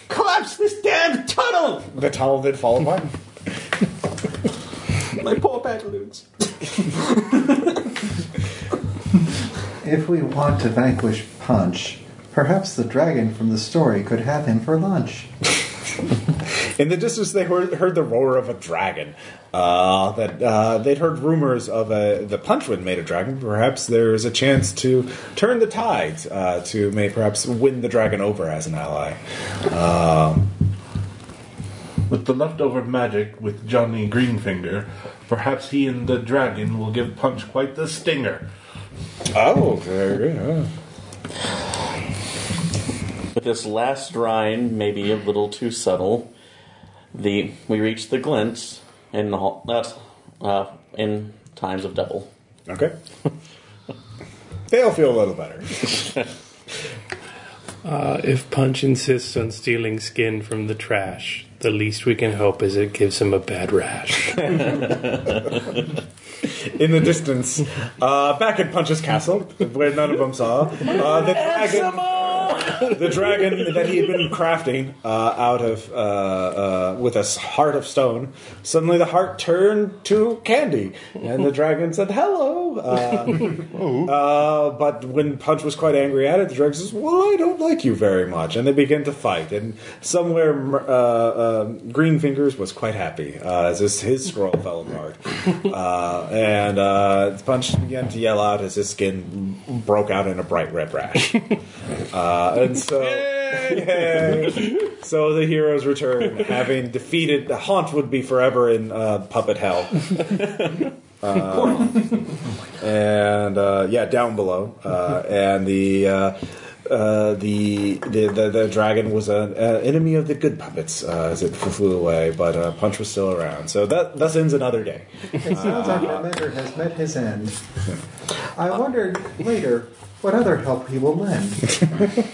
Collapse this damned tunnel. The tunnel did fall apart. [laughs] My poor pantaloons. [laughs] If we want to vanquish Punch, perhaps the dragon from the story could have him for lunch. [laughs] In the distance, they heard, heard the roar of a dragon. Uh, that uh, they'd heard rumors of a, the Punchwind made a dragon. Perhaps there's a chance to turn the tides uh, to may perhaps win the dragon over as an ally. Um, With the leftover magic with Johnny Greenfinger, perhaps he and the dragon will give Punch quite the stinger. oh, very good. With this last rhyme, may be a little too subtle, the we reach the glints in the hall, that's uh, in times of double. Okay. [laughs] They'll feel a little better. [laughs] Uh, if Punch insists on stealing skin from the trash, the least we can hope is it gives him a bad rash. [laughs] In the distance, uh, back at Punch's castle, where none of them saw, uh, the dragon, the dragon that he had been crafting uh, out of uh, uh, with a heart of stone, suddenly the heart turned to candy, and the dragon said hello. Uh, uh, but when Punch was quite angry at it, the dragon says, "Well, I don't like you very much," and they begin to fight. And somewhere, uh, uh, Green Fingers was quite happy uh, as his, his scroll [laughs] fell apart, uh, and uh, Punch began to yell out as his skin broke out in a bright red rash. [laughs] uh, and so, Yay! [laughs] so the heroes return, having defeated the haunt would be forever in uh, puppet hell. [laughs] Uh, and uh, yeah, down below, uh, and the. Uh, uh, the, the the the dragon was an enemy of the good puppets uh, as it flew away, but uh, Punch was still around. So that thus ends another day. It sounds like our mentor has met his end. I wondered later what other help he will lend. [laughs]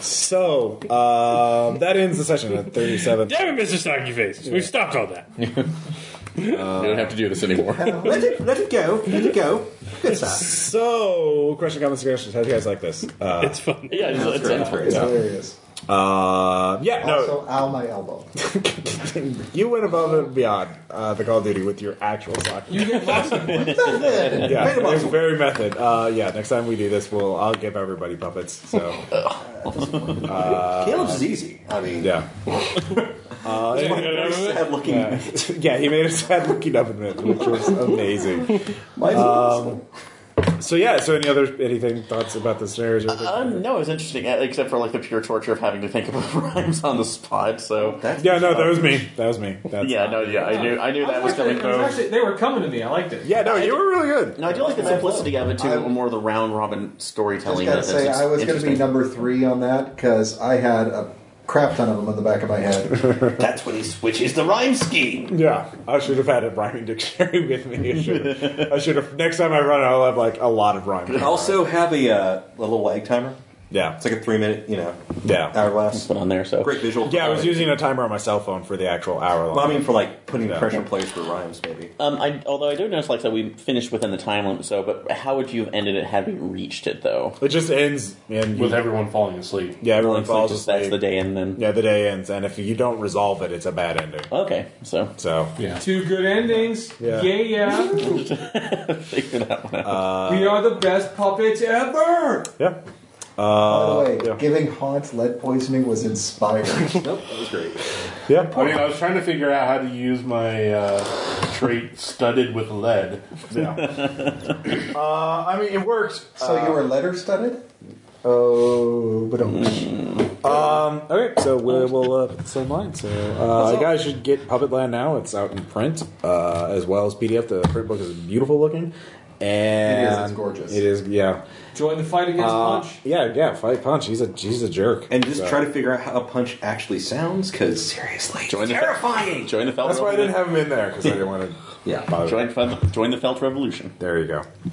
So um, that ends the session at thirty-seven. Damn it, Mr. Sockyface. We've stopped all that. [laughs] you don't have to do this anymore. Let it, let it go. Let it go. Good [laughs] stuff. So, question, comments, suggestions. How do you guys like this? Uh, It's fun. yeah, it's, it's, it's It's hilarious. Uh, yeah, no, Also, ow my elbow. [laughs] you went above and beyond uh, the Call of Duty with your actual soccer. You get lots of yeah, Made a it's very method. Uh, yeah, next time we do this, we'll I'll give everybody puppets. So [laughs] Caleb's is easy. I mean, yeah, [laughs] very sad looking. yeah, yeah. He made a sad looking oven mitt, which was amazing. Mine's Um, So yeah. So any other anything thoughts about the scenarios? Or anything? Uh, no, it was interesting, except for like the pure torture of having to think of [laughs] rhymes on the spot. So That's yeah, no, that was me. That was me. [laughs] That's, yeah, no, yeah, I knew, I knew that was coming. It actually, they were coming to me. I liked it. yeah, no, you were really good. No, I do like the simplicity of it too, I- more of the round robin I just storytelling. gotta say, I was going to be number three on that because I had a crap ton of them in the back of my head. [laughs] That's when he switches the rhyme scheme. Yeah, I should have had a rhyming dictionary with me. I should have. I should have. Next time I run, I'll have like a lot of rhymes. Can also have a uh, little lag timer. Yeah, It's like a three minute, you know, yeah, hourglass. Put on there. So Great visual. yeah. I was using a timer on my cell phone for the actual hour. Long. Well, I mean, for like putting Yeah. pressure plays for rhymes, maybe. Um, I, although I do notice, like, that we finished within the time limit. So, but how would you have ended it had we reached it, though? it just ends and with you, everyone falling asleep. yeah, everyone Like, falls just asleep. that's the day, and then Yeah, the day ends, and if you don't resolve it, it's a bad ending. okay. So So Yeah. Two good endings. Yeah. Yeah, yeah. [laughs] figure that one out. we are the best puppets ever. yeah, By the way, yeah. giving Hans lead poisoning was inspired. [laughs] Nope, that was great. yeah. I mean, I was trying to figure out how to use my uh, trait studded with lead. yeah. [laughs] uh, I mean, it works. so you were letter studded? Oh, but don't Um, okay, so we will uh, put the same line. So uh, you guys should get Puppetland now. It's out in print uh, as well as PDF. The print book is beautiful looking, and It is, it's gorgeous. It is, yeah. Join the fight against Uh, Punch. yeah, yeah. Fight Punch. He's a he's a jerk. And just So- try to figure out how a punch actually sounds, because seriously, Join the terrifying. [laughs] Join the Felt. That's why I didn't have him in there because I didn't want to. Yeah. bother. Join, join the Felt Revolution. There you go.